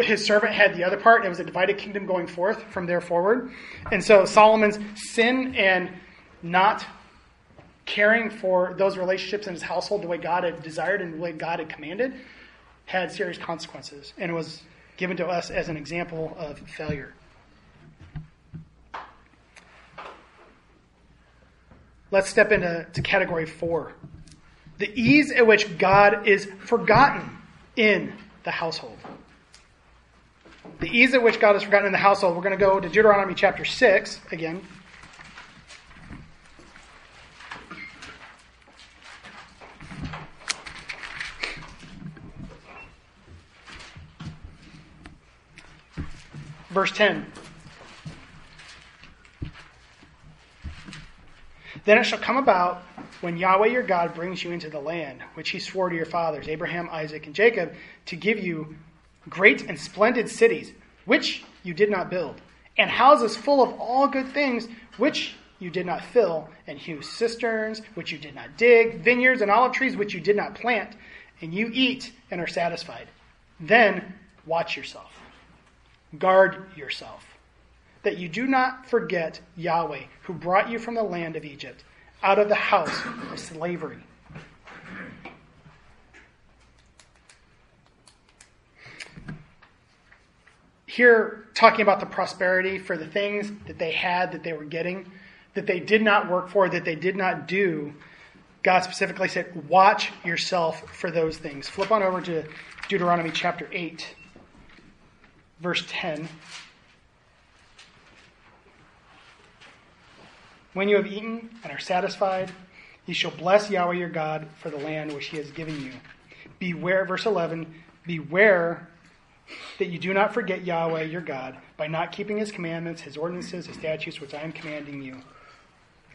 his servant had the other part. It was a divided kingdom going forth from there forward. And so Solomon's sin and not caring for those relationships in his household the way God had desired and the way God had commanded had serious consequences and was given to us as an example of failure. Let's step into to category four the ease at which God is forgotten in the household the ease at which God is forgotten in the household. We're going to go to Deuteronomy chapter 6 again. Verse 10. Then it shall come about when Yahweh your God brings you into the land which he swore to your fathers, Abraham, Isaac, and Jacob, to give you great and splendid cities, which you did not build, and houses full of all good things, which you did not fill, and hew cisterns, which you did not dig, vineyards and olive trees, which you did not plant, and you eat and are satisfied. Then watch yourself, guard yourself, that you do not forget Yahweh, who brought you from the land of Egypt, out of the house of slavery. here talking about the prosperity for the things that they had, that they were getting, that they did not work for, that they did not do. God specifically said, Watch yourself for those things. Flip on over to Deuteronomy chapter 8, verse 10. When you have eaten and are satisfied, you shall bless Yahweh your God for the land which he has given you. Beware, verse 11, beware that you do not forget Yahweh your God by not keeping his commandments, his ordinances, his statutes, which I am commanding you.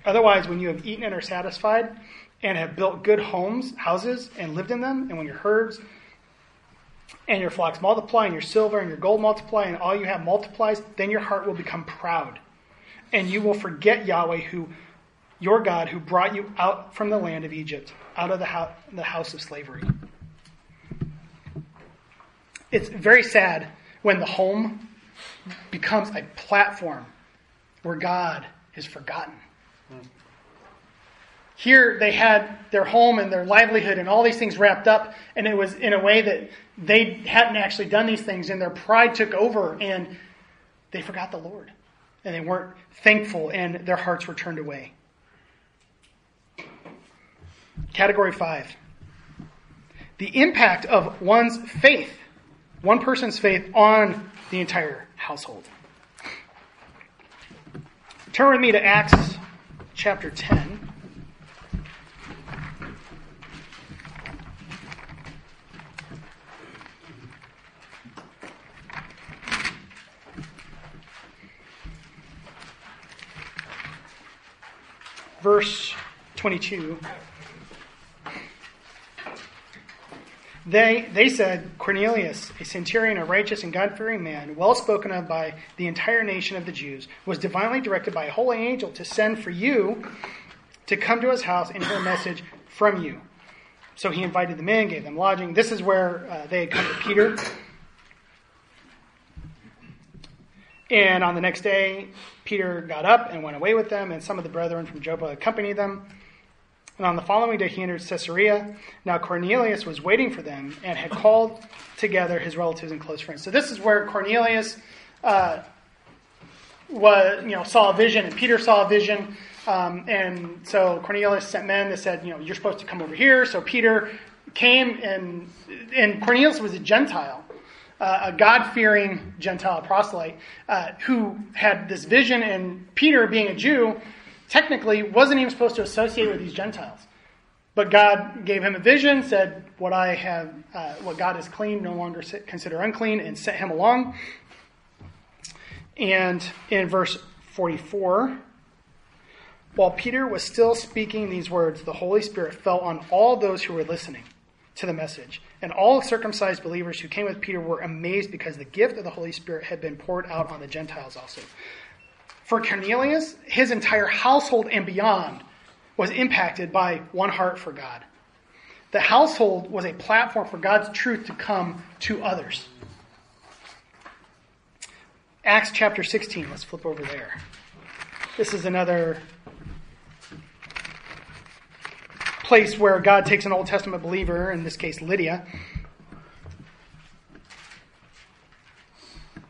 Otherwise, when you have eaten and are satisfied, and have built good homes, houses, and lived in them, and when your herds and your flocks multiply, and your silver and your gold multiply, and all you have multiplies, then your heart will become proud. And you will forget Yahweh, who your God, who brought you out from the land of Egypt, out of the house of slavery. it's very sad when the home becomes a platform where God is forgotten. Here they had their home and their livelihood and all these things wrapped up, and it was in a way that they hadn't actually done these things, and their pride took over, and they forgot the Lord. And they weren't thankful, and their hearts were turned away. Category five the impact of one's faith, one person's faith on the entire household. Turn with me to Acts chapter 10. Verse 22. They, they said, Cornelius, a centurion, a righteous and God fearing man, well spoken of by the entire nation of the Jews, was divinely directed by a holy angel to send for you to come to his house and hear a message from you. So he invited them in, gave them lodging. This is where uh, they had come to Peter. And on the next day, Peter got up and went away with them, and some of the brethren from Joppa accompanied them. And on the following day, he entered Caesarea. Now Cornelius was waiting for them and had called together his relatives and close friends. So this is where Cornelius uh, was, you know, saw a vision, and Peter saw a vision. Um, and so Cornelius sent men that said, you know, you're supposed to come over here. So Peter came, and and Cornelius was a Gentile. Uh, a God fearing Gentile proselyte uh, who had this vision, and Peter, being a Jew, technically wasn't even supposed to associate with these Gentiles. But God gave him a vision, said, "What I have, uh, what God has clean, no longer consider unclean," and sent him along. And in verse forty-four, while Peter was still speaking these words, the Holy Spirit fell on all those who were listening to the message. And all circumcised believers who came with Peter were amazed because the gift of the Holy Spirit had been poured out on the Gentiles also. For Cornelius, his entire household and beyond was impacted by one heart for God. The household was a platform for God's truth to come to others. Acts chapter 16, let's flip over there. This is another place where God takes an Old Testament believer, in this case Lydia,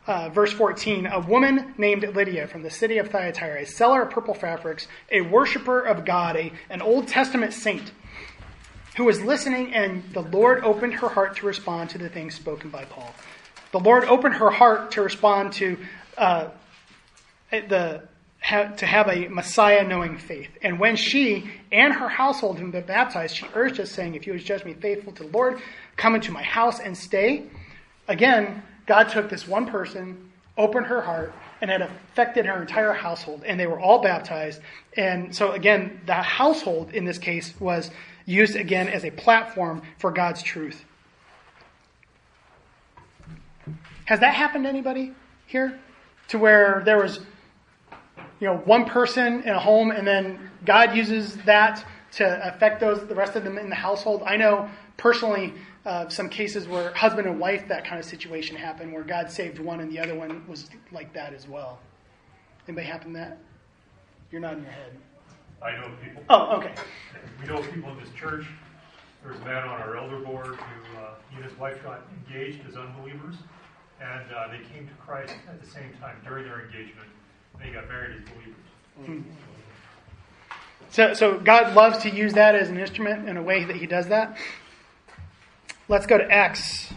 Uh, verse 14 A woman named Lydia from the city of Thyatira, a seller of purple fabrics, a worshiper of God, a, an Old Testament saint, who was listening, and the Lord opened her heart to respond to the things spoken by Paul. The Lord opened her heart to respond to uh, the to have a Messiah knowing faith. And when she and her household had been baptized, she urged us, saying, If you would judge me faithful to the Lord, come into my house and stay. Again, God took this one person, opened her heart, and it affected her entire household, and they were all baptized. And so, again, the household in this case was used again as a platform for God's truth. Has that happened to anybody here? To where there was, you know, one person in a home, and then God uses that to affect those the rest of them in the household. I know personally uh, some cases where husband and wife, that kind of situation happened, where God saved one and the other one was like that as well. Anybody happen that? You're nodding your head. I know people. Oh, okay. We know people in this church. There's a man on our elder board who uh, he and his wife got engaged as unbelievers, and uh, they came to Christ at the same time during their engagement. They got married as believers. Mm-hmm. So, so God loves to use that as an instrument in a way that He does that. Let's go to Acts.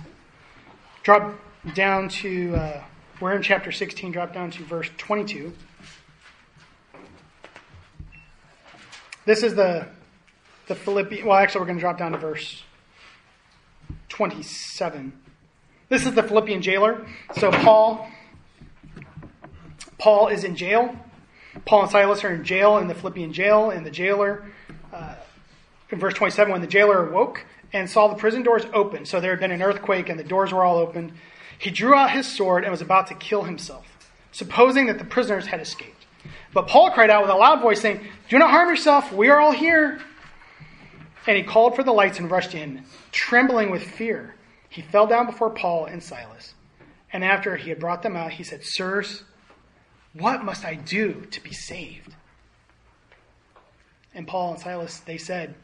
Drop down to, uh, we're in chapter 16, drop down to verse 22. This is the, the Philippian, well, actually, we're going to drop down to verse 27. This is the Philippian jailer. So Paul, Paul is in jail. Paul and Silas are in jail in the Philippian jail, and the jailer, uh, in verse 27, when the jailer awoke, and saw the prison doors open. So there had been an earthquake and the doors were all opened. He drew out his sword and was about to kill himself, supposing that the prisoners had escaped. But Paul cried out with a loud voice, saying, Do not harm yourself, we are all here. And he called for the lights and rushed in, trembling with fear. he fell down before Paul and Silas. And after he had brought them out, he said, Sirs, what must I do to be saved? And Paul and Silas, they said,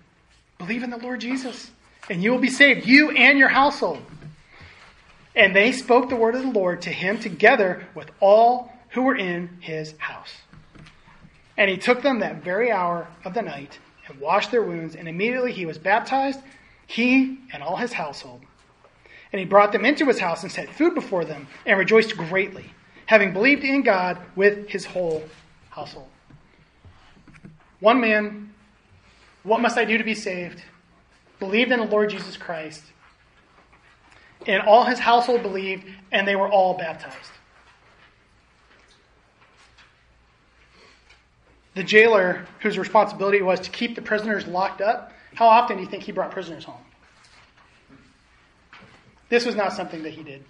Believe in the Lord Jesus, and you will be saved, you and your household. And they spoke the word of the Lord to him together with all who were in his house. And he took them that very hour of the night and washed their wounds, and immediately he was baptized, he and all his household. And he brought them into his house and set food before them, and rejoiced greatly, having believed in God with his whole household. One man, what must I do to be saved? Believed in the Lord Jesus Christ. And all his household believed, and they were all baptized. The jailer, whose responsibility was to keep the prisoners locked up, how often do you think he brought prisoners home? This was not something that he did.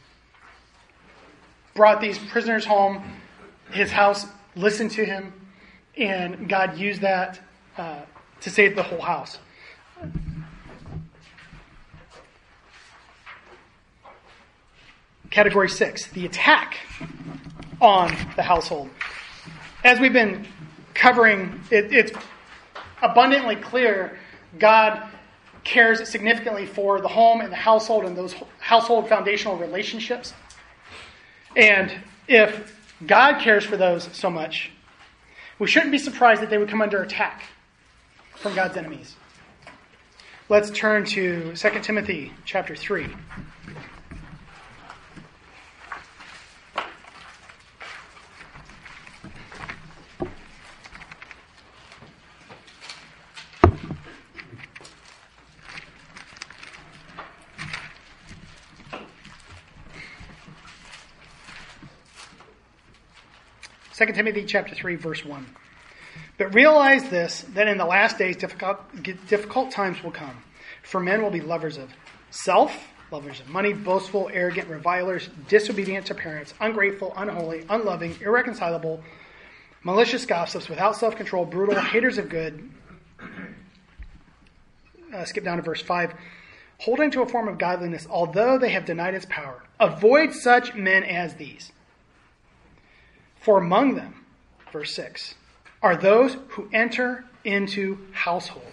Brought these prisoners home, his house listened to him, and God used that uh, to save the whole house. Category six, the attack on the household. As we've been covering, it, it's abundantly clear God cares significantly for the home and the household and those household foundational relationships. And if God cares for those so much, we shouldn't be surprised that they would come under attack from God's enemies. Let's turn to 2 Timothy chapter 3. 2 Timothy chapter 3 verse 1. But realize this, that in the last days difficult, difficult times will come. For men will be lovers of self, lovers of money, boastful, arrogant, revilers, disobedient to parents, ungrateful, unholy, unloving, irreconcilable, malicious gossips, without self control, brutal, haters of good. Uh, skip down to verse 5. Holding to a form of godliness, although they have denied its power. Avoid such men as these. For among them, verse 6, are those who enter into households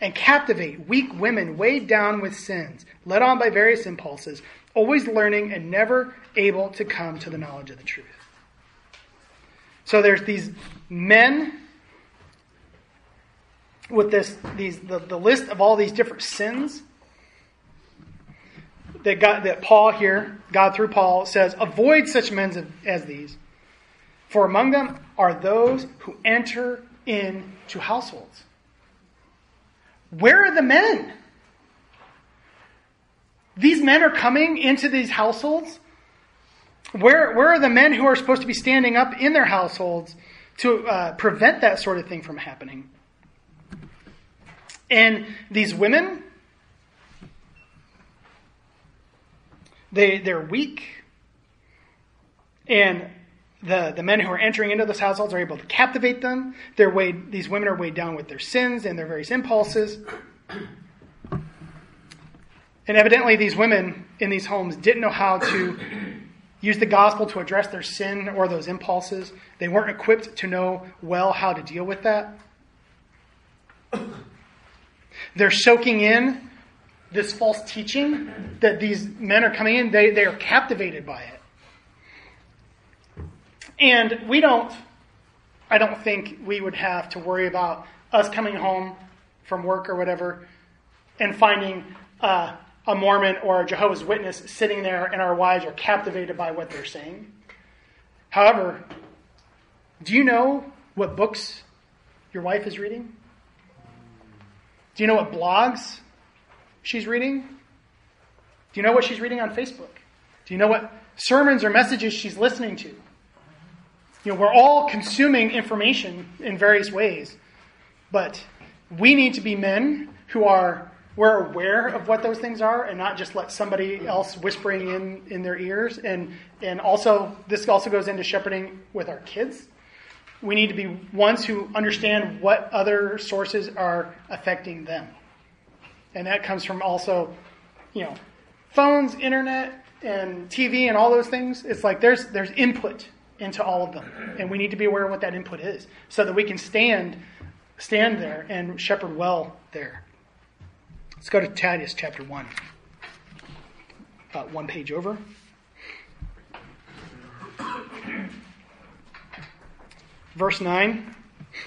and captivate weak women weighed down with sins, led on by various impulses, always learning and never able to come to the knowledge of the truth. So there's these men with this these the, the list of all these different sins that God, that Paul here, God through Paul says, avoid such men as these. For among them are those who enter into households. Where are the men? These men are coming into these households. Where, where are the men who are supposed to be standing up in their households to uh, prevent that sort of thing from happening? And these women They, they're weak. And the, the men who are entering into those households are able to captivate them. They're weighed, these women are weighed down with their sins and their various impulses. And evidently, these women in these homes didn't know how to use the gospel to address their sin or those impulses. They weren't equipped to know well how to deal with that. They're soaking in this false teaching that these men are coming in, they, they are captivated by it. And we don't, I don't think we would have to worry about us coming home from work or whatever and finding uh, a Mormon or a Jehovah's Witness sitting there and our wives are captivated by what they're saying. However, do you know what books your wife is reading? Do you know what blogs she's reading? Do you know what she's reading on Facebook? Do you know what sermons or messages she's listening to? You know, we're all consuming information in various ways, but we need to be men who are we're aware of what those things are and not just let somebody else whispering in in their ears and and also this also goes into shepherding with our kids we need to be ones who understand what other sources are affecting them and that comes from also, you know, phones, internet, and TV and all those things, it's like there's there's input into all of them, and we need to be aware of what that input is, so that we can stand stand there and shepherd well there. Let's go to Titus chapter one, uh, one page over. Verse nine.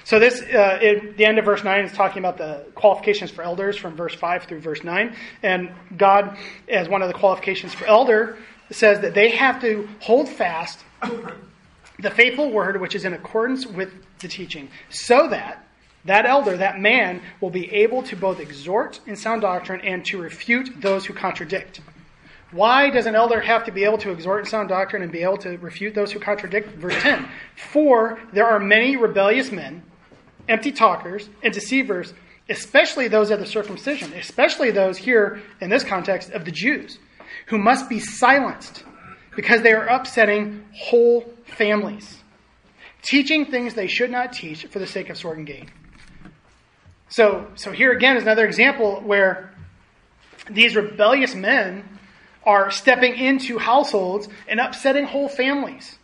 So this, uh, it, the end of verse 9 is talking about the qualifications for elders from verse 5 through verse 9. And God, as one of the qualifications for elder, says that they have to hold fast the faithful word which is in accordance with the teaching, so that that elder, that man, will be able to both exhort in sound doctrine and to refute those who contradict. Why does an elder have to be able to exhort in sound doctrine and be able to refute those who contradict? Verse 10 For there are many rebellious men, empty talkers, and deceivers, especially those of the circumcision, especially those here in this context of the Jews, who must be silenced because they are upsetting whole families, teaching things they should not teach for the sake of sword and gain. So, so here again is another example where these rebellious men are stepping into households and upsetting whole families.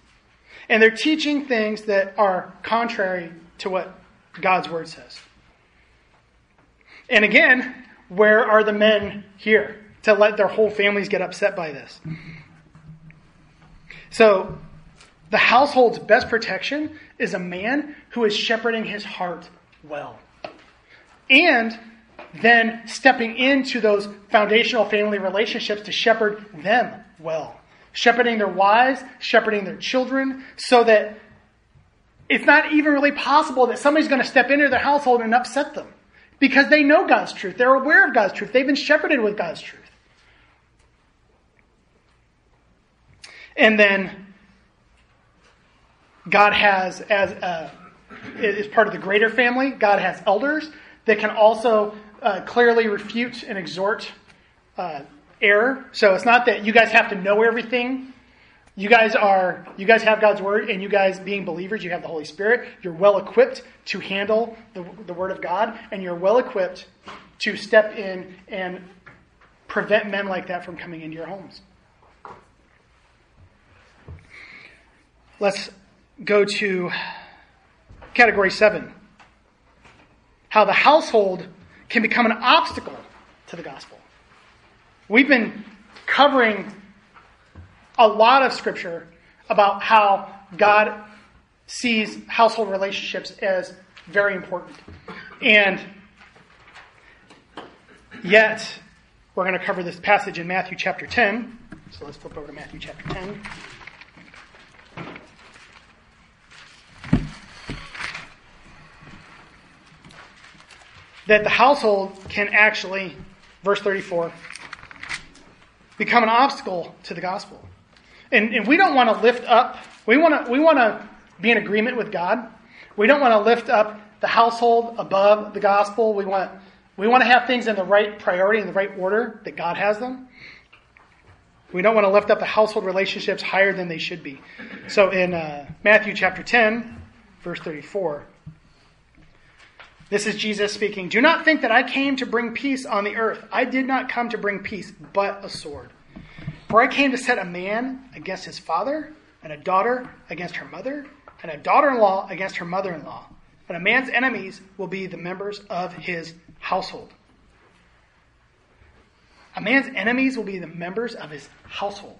And they're teaching things that are contrary to what God's word says. And again, where are the men here to let their whole families get upset by this? So, the household's best protection is a man who is shepherding his heart well. And then stepping into those foundational family relationships to shepherd them well. Shepherding their wives, shepherding their children, so that it's not even really possible that somebody's going to step into their household and upset them. Because they know God's truth. They're aware of God's truth. They've been shepherded with God's truth. And then God has, as a, is part of the greater family, God has elders that can also uh, clearly refute and exhort uh, error. So it's not that you guys have to know everything. You guys are, you guys have God's word, and you guys, being believers, you have the Holy Spirit. You're well equipped to handle the, the word of God, and you're well equipped to step in and prevent men like that from coming into your homes. Let's go to category seven how the household can become an obstacle to the gospel. We've been covering a lot of scripture about how God sees household relationships as very important. And yet, we're going to cover this passage in Matthew chapter 10. So let's flip over to Matthew chapter 10. That the household can actually, verse 34, become an obstacle to the gospel. And, and we don't want to lift up, we want to, we want to be in agreement with God. We don't want to lift up the household above the gospel. We want, we want to have things in the right priority, in the right order that God has them. We don't want to lift up the household relationships higher than they should be. So in uh, Matthew chapter 10, verse 34, this is Jesus speaking. Do not think that I came to bring peace on the earth. I did not come to bring peace, but a sword. For I came to set a man against his father, and a daughter against her mother, and a daughter in law against her mother in law. And a man's enemies will be the members of his household. A man's enemies will be the members of his household.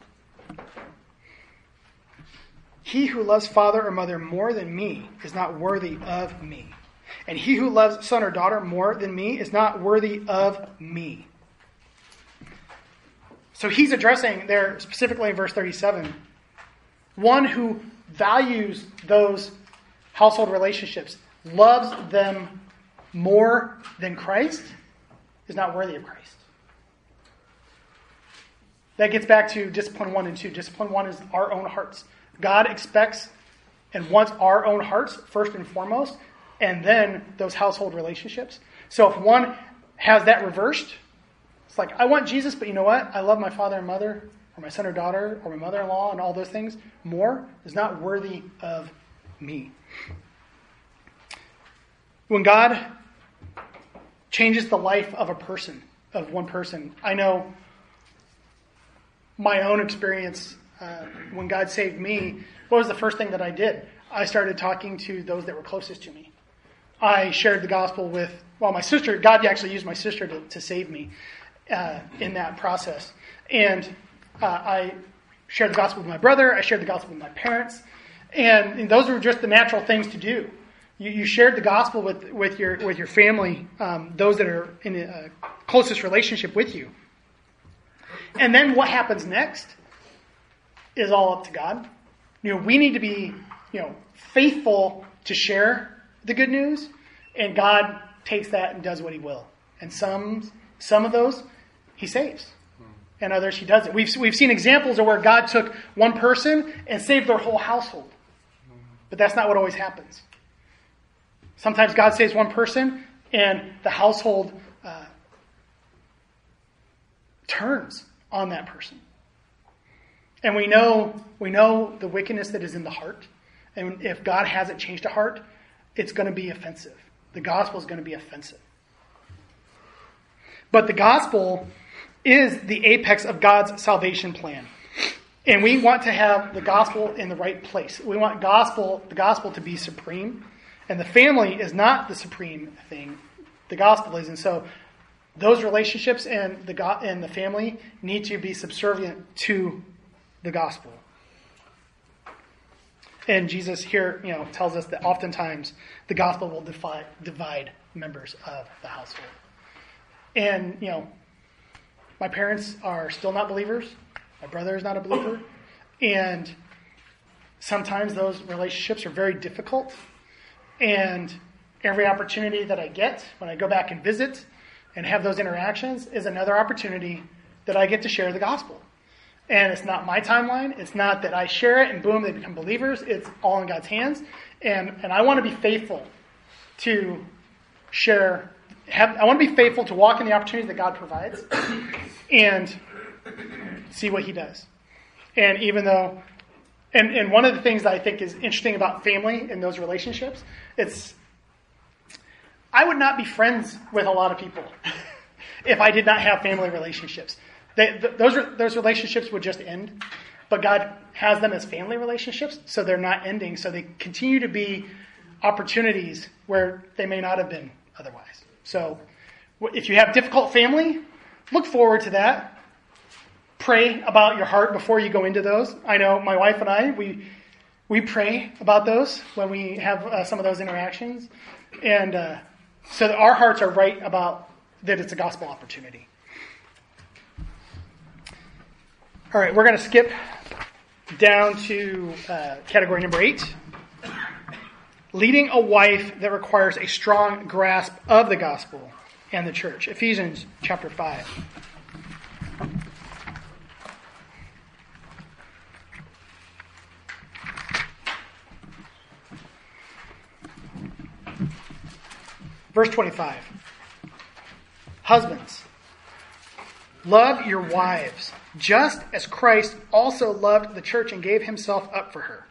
He who loves father or mother more than me is not worthy of me. And he who loves son or daughter more than me is not worthy of me. So he's addressing there specifically in verse 37 one who values those household relationships, loves them more than Christ, is not worthy of Christ. That gets back to discipline one and two. Discipline one is our own hearts. God expects and wants our own hearts first and foremost and then those household relationships. So if one has that reversed, it's like, I want Jesus, but you know what? I love my father and mother, or my son or daughter, or my mother in law, and all those things more, is not worthy of me. When God changes the life of a person, of one person, I know my own experience uh, when God saved me, what was the first thing that I did? I started talking to those that were closest to me. I shared the gospel with, well, my sister, God actually used my sister to, to save me uh, in that process. And uh, I shared the gospel with my brother, I shared the gospel with my parents, and, and those were just the natural things to do. You, you shared the gospel with, with, your, with your family, um, those that are in a closest relationship with you. And then what happens next is all up to God. You know, we need to be, you know, faithful to share the good news, and God takes that and does what He will. And some, some of those, He saves, and others He doesn't. We've we've seen examples of where God took one person and saved their whole household, but that's not what always happens. Sometimes God saves one person, and the household uh, turns on that person. And we know we know the wickedness that is in the heart. And if God hasn't changed a heart, it's going to be offensive. The gospel is going to be offensive. But the gospel is the apex of God's salvation plan. And we want to have the gospel in the right place. We want gospel the gospel to be supreme. And the family is not the supreme thing. The gospel is. And so those relationships and the and the family need to be subservient to the gospel. And Jesus here, you know, tells us that oftentimes the gospel will divide, divide members of the household. And, you know, my parents are still not believers. My brother is not a believer. And sometimes those relationships are very difficult. And every opportunity that I get when I go back and visit and have those interactions is another opportunity that I get to share the gospel. And it's not my timeline. It's not that I share it and boom, they become believers. It's all in God's hands. And, and I want to be faithful to share. Have, I want to be faithful to walk in the opportunities that God provides and see what He does. And even though, and, and one of the things that I think is interesting about family and those relationships, it's, I would not be friends with a lot of people if I did not have family relationships. They, th- those, those relationships would just end, but God has them as family relationships, so they're not ending. So they continue to be opportunities where they may not have been otherwise. So if you have difficult family, look forward to that. Pray about your heart before you go into those. I know my wife and I, we, we pray about those when we have uh, some of those interactions. And uh, so our hearts are right about that it's a gospel opportunity. All right, we're going to skip down to uh, category number eight leading a wife that requires a strong grasp of the gospel and the church. Ephesians chapter 5. Verse 25. Husbands, love your wives just as Christ also loved the church and gave himself up for her,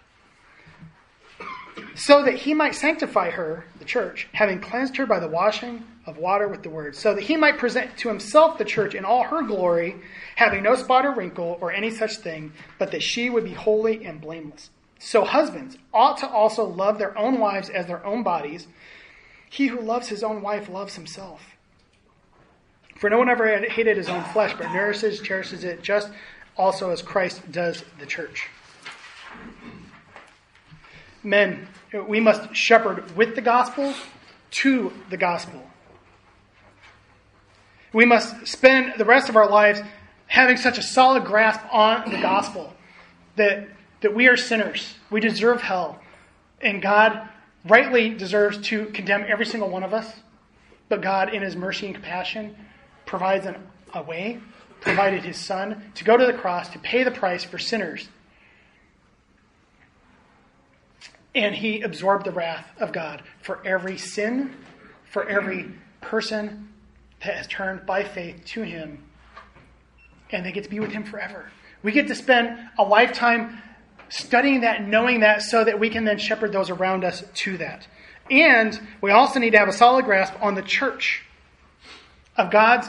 so that he might sanctify her, the church, having cleansed her by the washing of water with the word, so that he might present to himself the church in all her glory, having no spot or wrinkle or any such thing, but that she would be holy and blameless. So husbands ought to also love their own wives as their own bodies. He who loves his own wife loves himself. For no one ever hated his own flesh, but nourishes, cherishes it, just also as Christ does the church. Men, we must shepherd with the gospel to the gospel. We must spend the rest of our lives having such a solid grasp on the gospel that, that we are sinners. We deserve hell. And God rightly deserves to condemn every single one of us. But God, in His mercy and compassion, provides an, a way, provided his son to go to the cross to pay the price for sinners. And he absorbed the wrath of God for every sin, for every person that has turned by faith to him. And they get to be with him forever. We get to spend a lifetime studying that, knowing that, so that we can then shepherd those around us to that. And we also need to have a solid grasp on the church of God's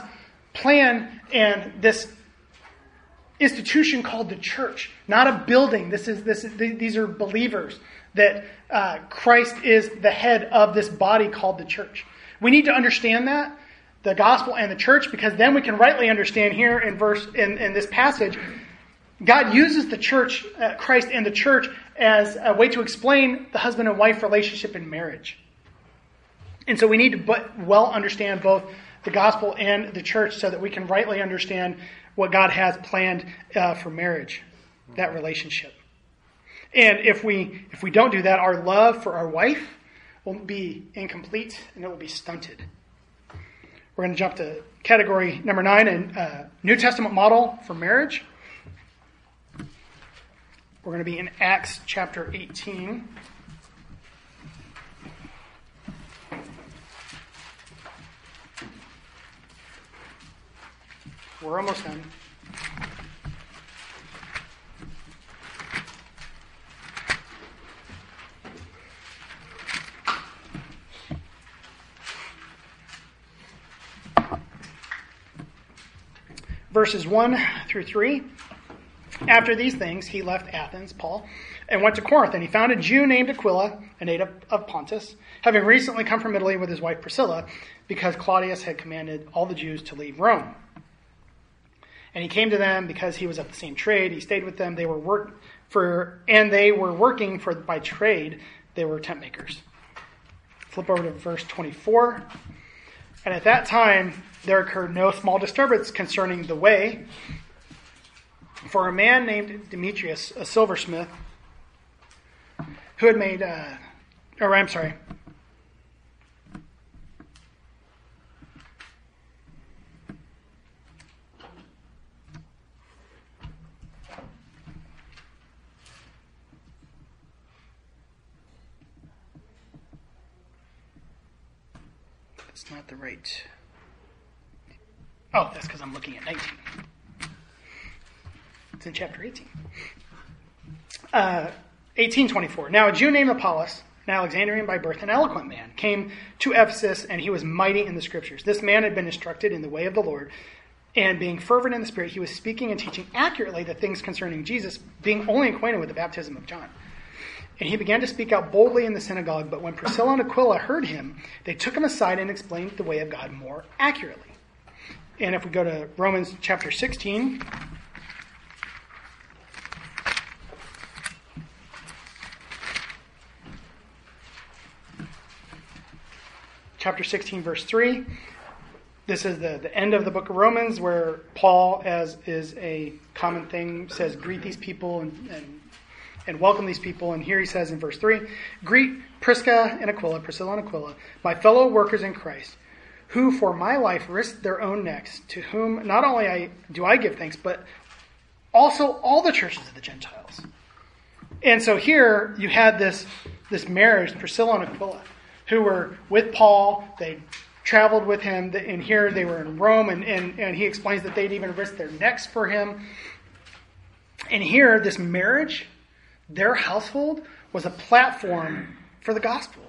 plan and this institution called the church, not a building. This is, this is, these are believers that uh, Christ is the head of this body called the church. We need to understand that, the gospel and the church, because then we can rightly understand here in verse in, in this passage, God uses the church, uh, Christ and the church, as a way to explain the husband and wife relationship in marriage. And so we need to but well understand both the gospel and the church so that we can rightly understand what God has planned uh, for marriage, that relationship. And if we if we don't do that, our love for our wife will be incomplete and it will be stunted. We're going to jump to category number nine, and uh, New Testament model for marriage. We're going to be in Acts chapter 18. We're almost done. Verses 1 through 3. After these things, he left Athens, Paul, and went to Corinth, and he found a Jew named Aquila, a native of Pontus, having recently come from Italy with his wife Priscilla, because Claudius had commanded all the Jews to leave Rome. And he came to them because he was of the same trade. He stayed with them. They were work for, and they were working for by trade. They were tent makers. Flip over to verse 24. And at that time there occurred no small disturbance concerning the way. For a man named Demetrius, a silversmith, who had made, uh, or I'm sorry, It's not the right. Oh, that's because I'm looking at 19. It's in chapter 18. Uh, 1824. Now, a Jew named Apollos, an Alexandrian by birth, an eloquent man, came to Ephesus, and he was mighty in the scriptures. This man had been instructed in the way of the Lord, and being fervent in the Spirit, he was speaking and teaching accurately the things concerning Jesus, being only acquainted with the baptism of John. And he began to speak out boldly in the synagogue. But when Priscilla and Aquila heard him, they took him aside and explained the way of God more accurately. And if we go to Romans chapter 16, chapter 16, verse 3. This is the, the end of the book of Romans where Paul, as is a common thing, says, Greet these people and, and and welcome these people. And here he says in verse 3 Greet Prisca and Aquila, Priscilla and Aquila, my fellow workers in Christ, who for my life risked their own necks, to whom not only I, do I give thanks, but also all the churches of the Gentiles. And so here you had this, this marriage, Priscilla and Aquila, who were with Paul. They traveled with him, and here they were in Rome, and, and, and he explains that they'd even risked their necks for him. And here, this marriage their household was a platform for the gospel.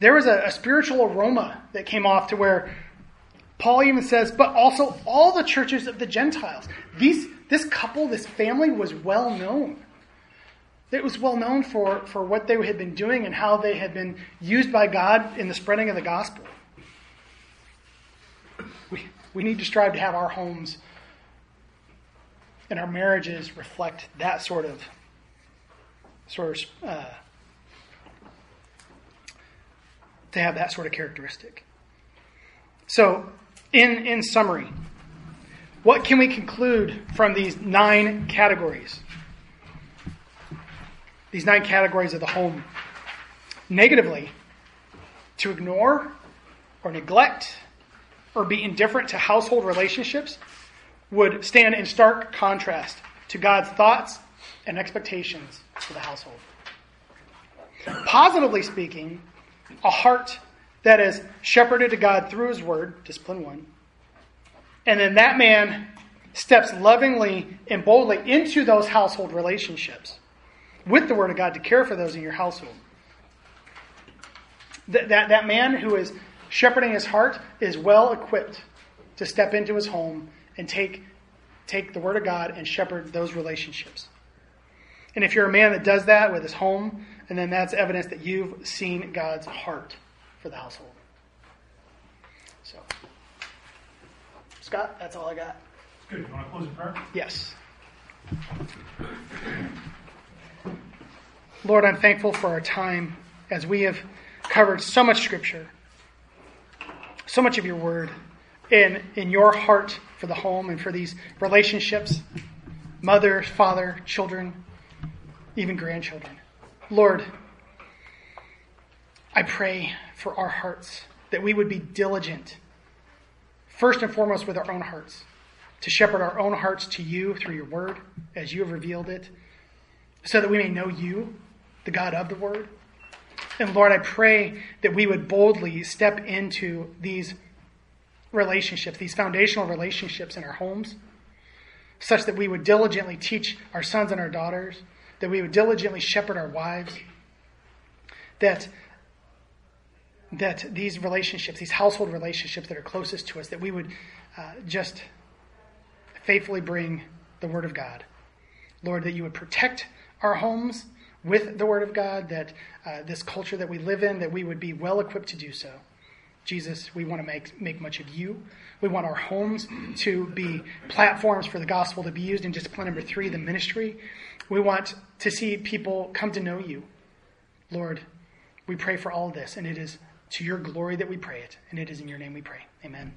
There was a, a spiritual aroma that came off to where Paul even says, but also all the churches of the Gentiles. These, this couple, this family was well known. It was well known for, for what they had been doing and how they had been used by God in the spreading of the gospel. We, we need to strive to have our homes and our marriages reflect that sort of sort of uh, to have that sort of characteristic. So, in in summary, what can we conclude from these nine categories? These nine categories of the home. Negatively, to ignore or neglect or be indifferent to household relationships would stand in stark contrast to God's thoughts and expectations for the household. Positively speaking, a heart that is shepherded to God through His Word, discipline one, and then that man steps lovingly and boldly into those household relationships with the Word of God to care for those in your household. That, that, that man who is shepherding his heart is well equipped to step into his home and take take the Word of God and shepherd those relationships. And if you're a man that does that with his home, and then that's evidence that you've seen God's heart for the household. So, Scott, that's all I got. Good. You want to close in prayer? Yes. Lord, I'm thankful for our time as we have covered so much scripture, so much of your word, in, in your heart for the home and for these relationships mother, father, children, even grandchildren. Lord, I pray for our hearts that we would be diligent, first and foremost with our own hearts, to shepherd our own hearts to you through your word as you have revealed it, so that we may know you, the God of the word. And Lord, I pray that we would boldly step into these relationships, these foundational relationships in our homes, such that we would diligently teach our sons and our daughters, that we would diligently shepherd our wives, that that these relationships, these household relationships that are closest to us, that we would uh, just faithfully bring the Word of God. Lord, that you would protect our homes with the Word of God, that uh, this culture that we live in, that we would be well equipped to do so. Jesus, we want to make, make much of you. We want our homes to be platforms for the gospel to be used in discipline number three, the ministry. We want to see people come to know you. Lord, we pray for all this, and it is to your glory that we pray it, and it is in your name we pray. Amen.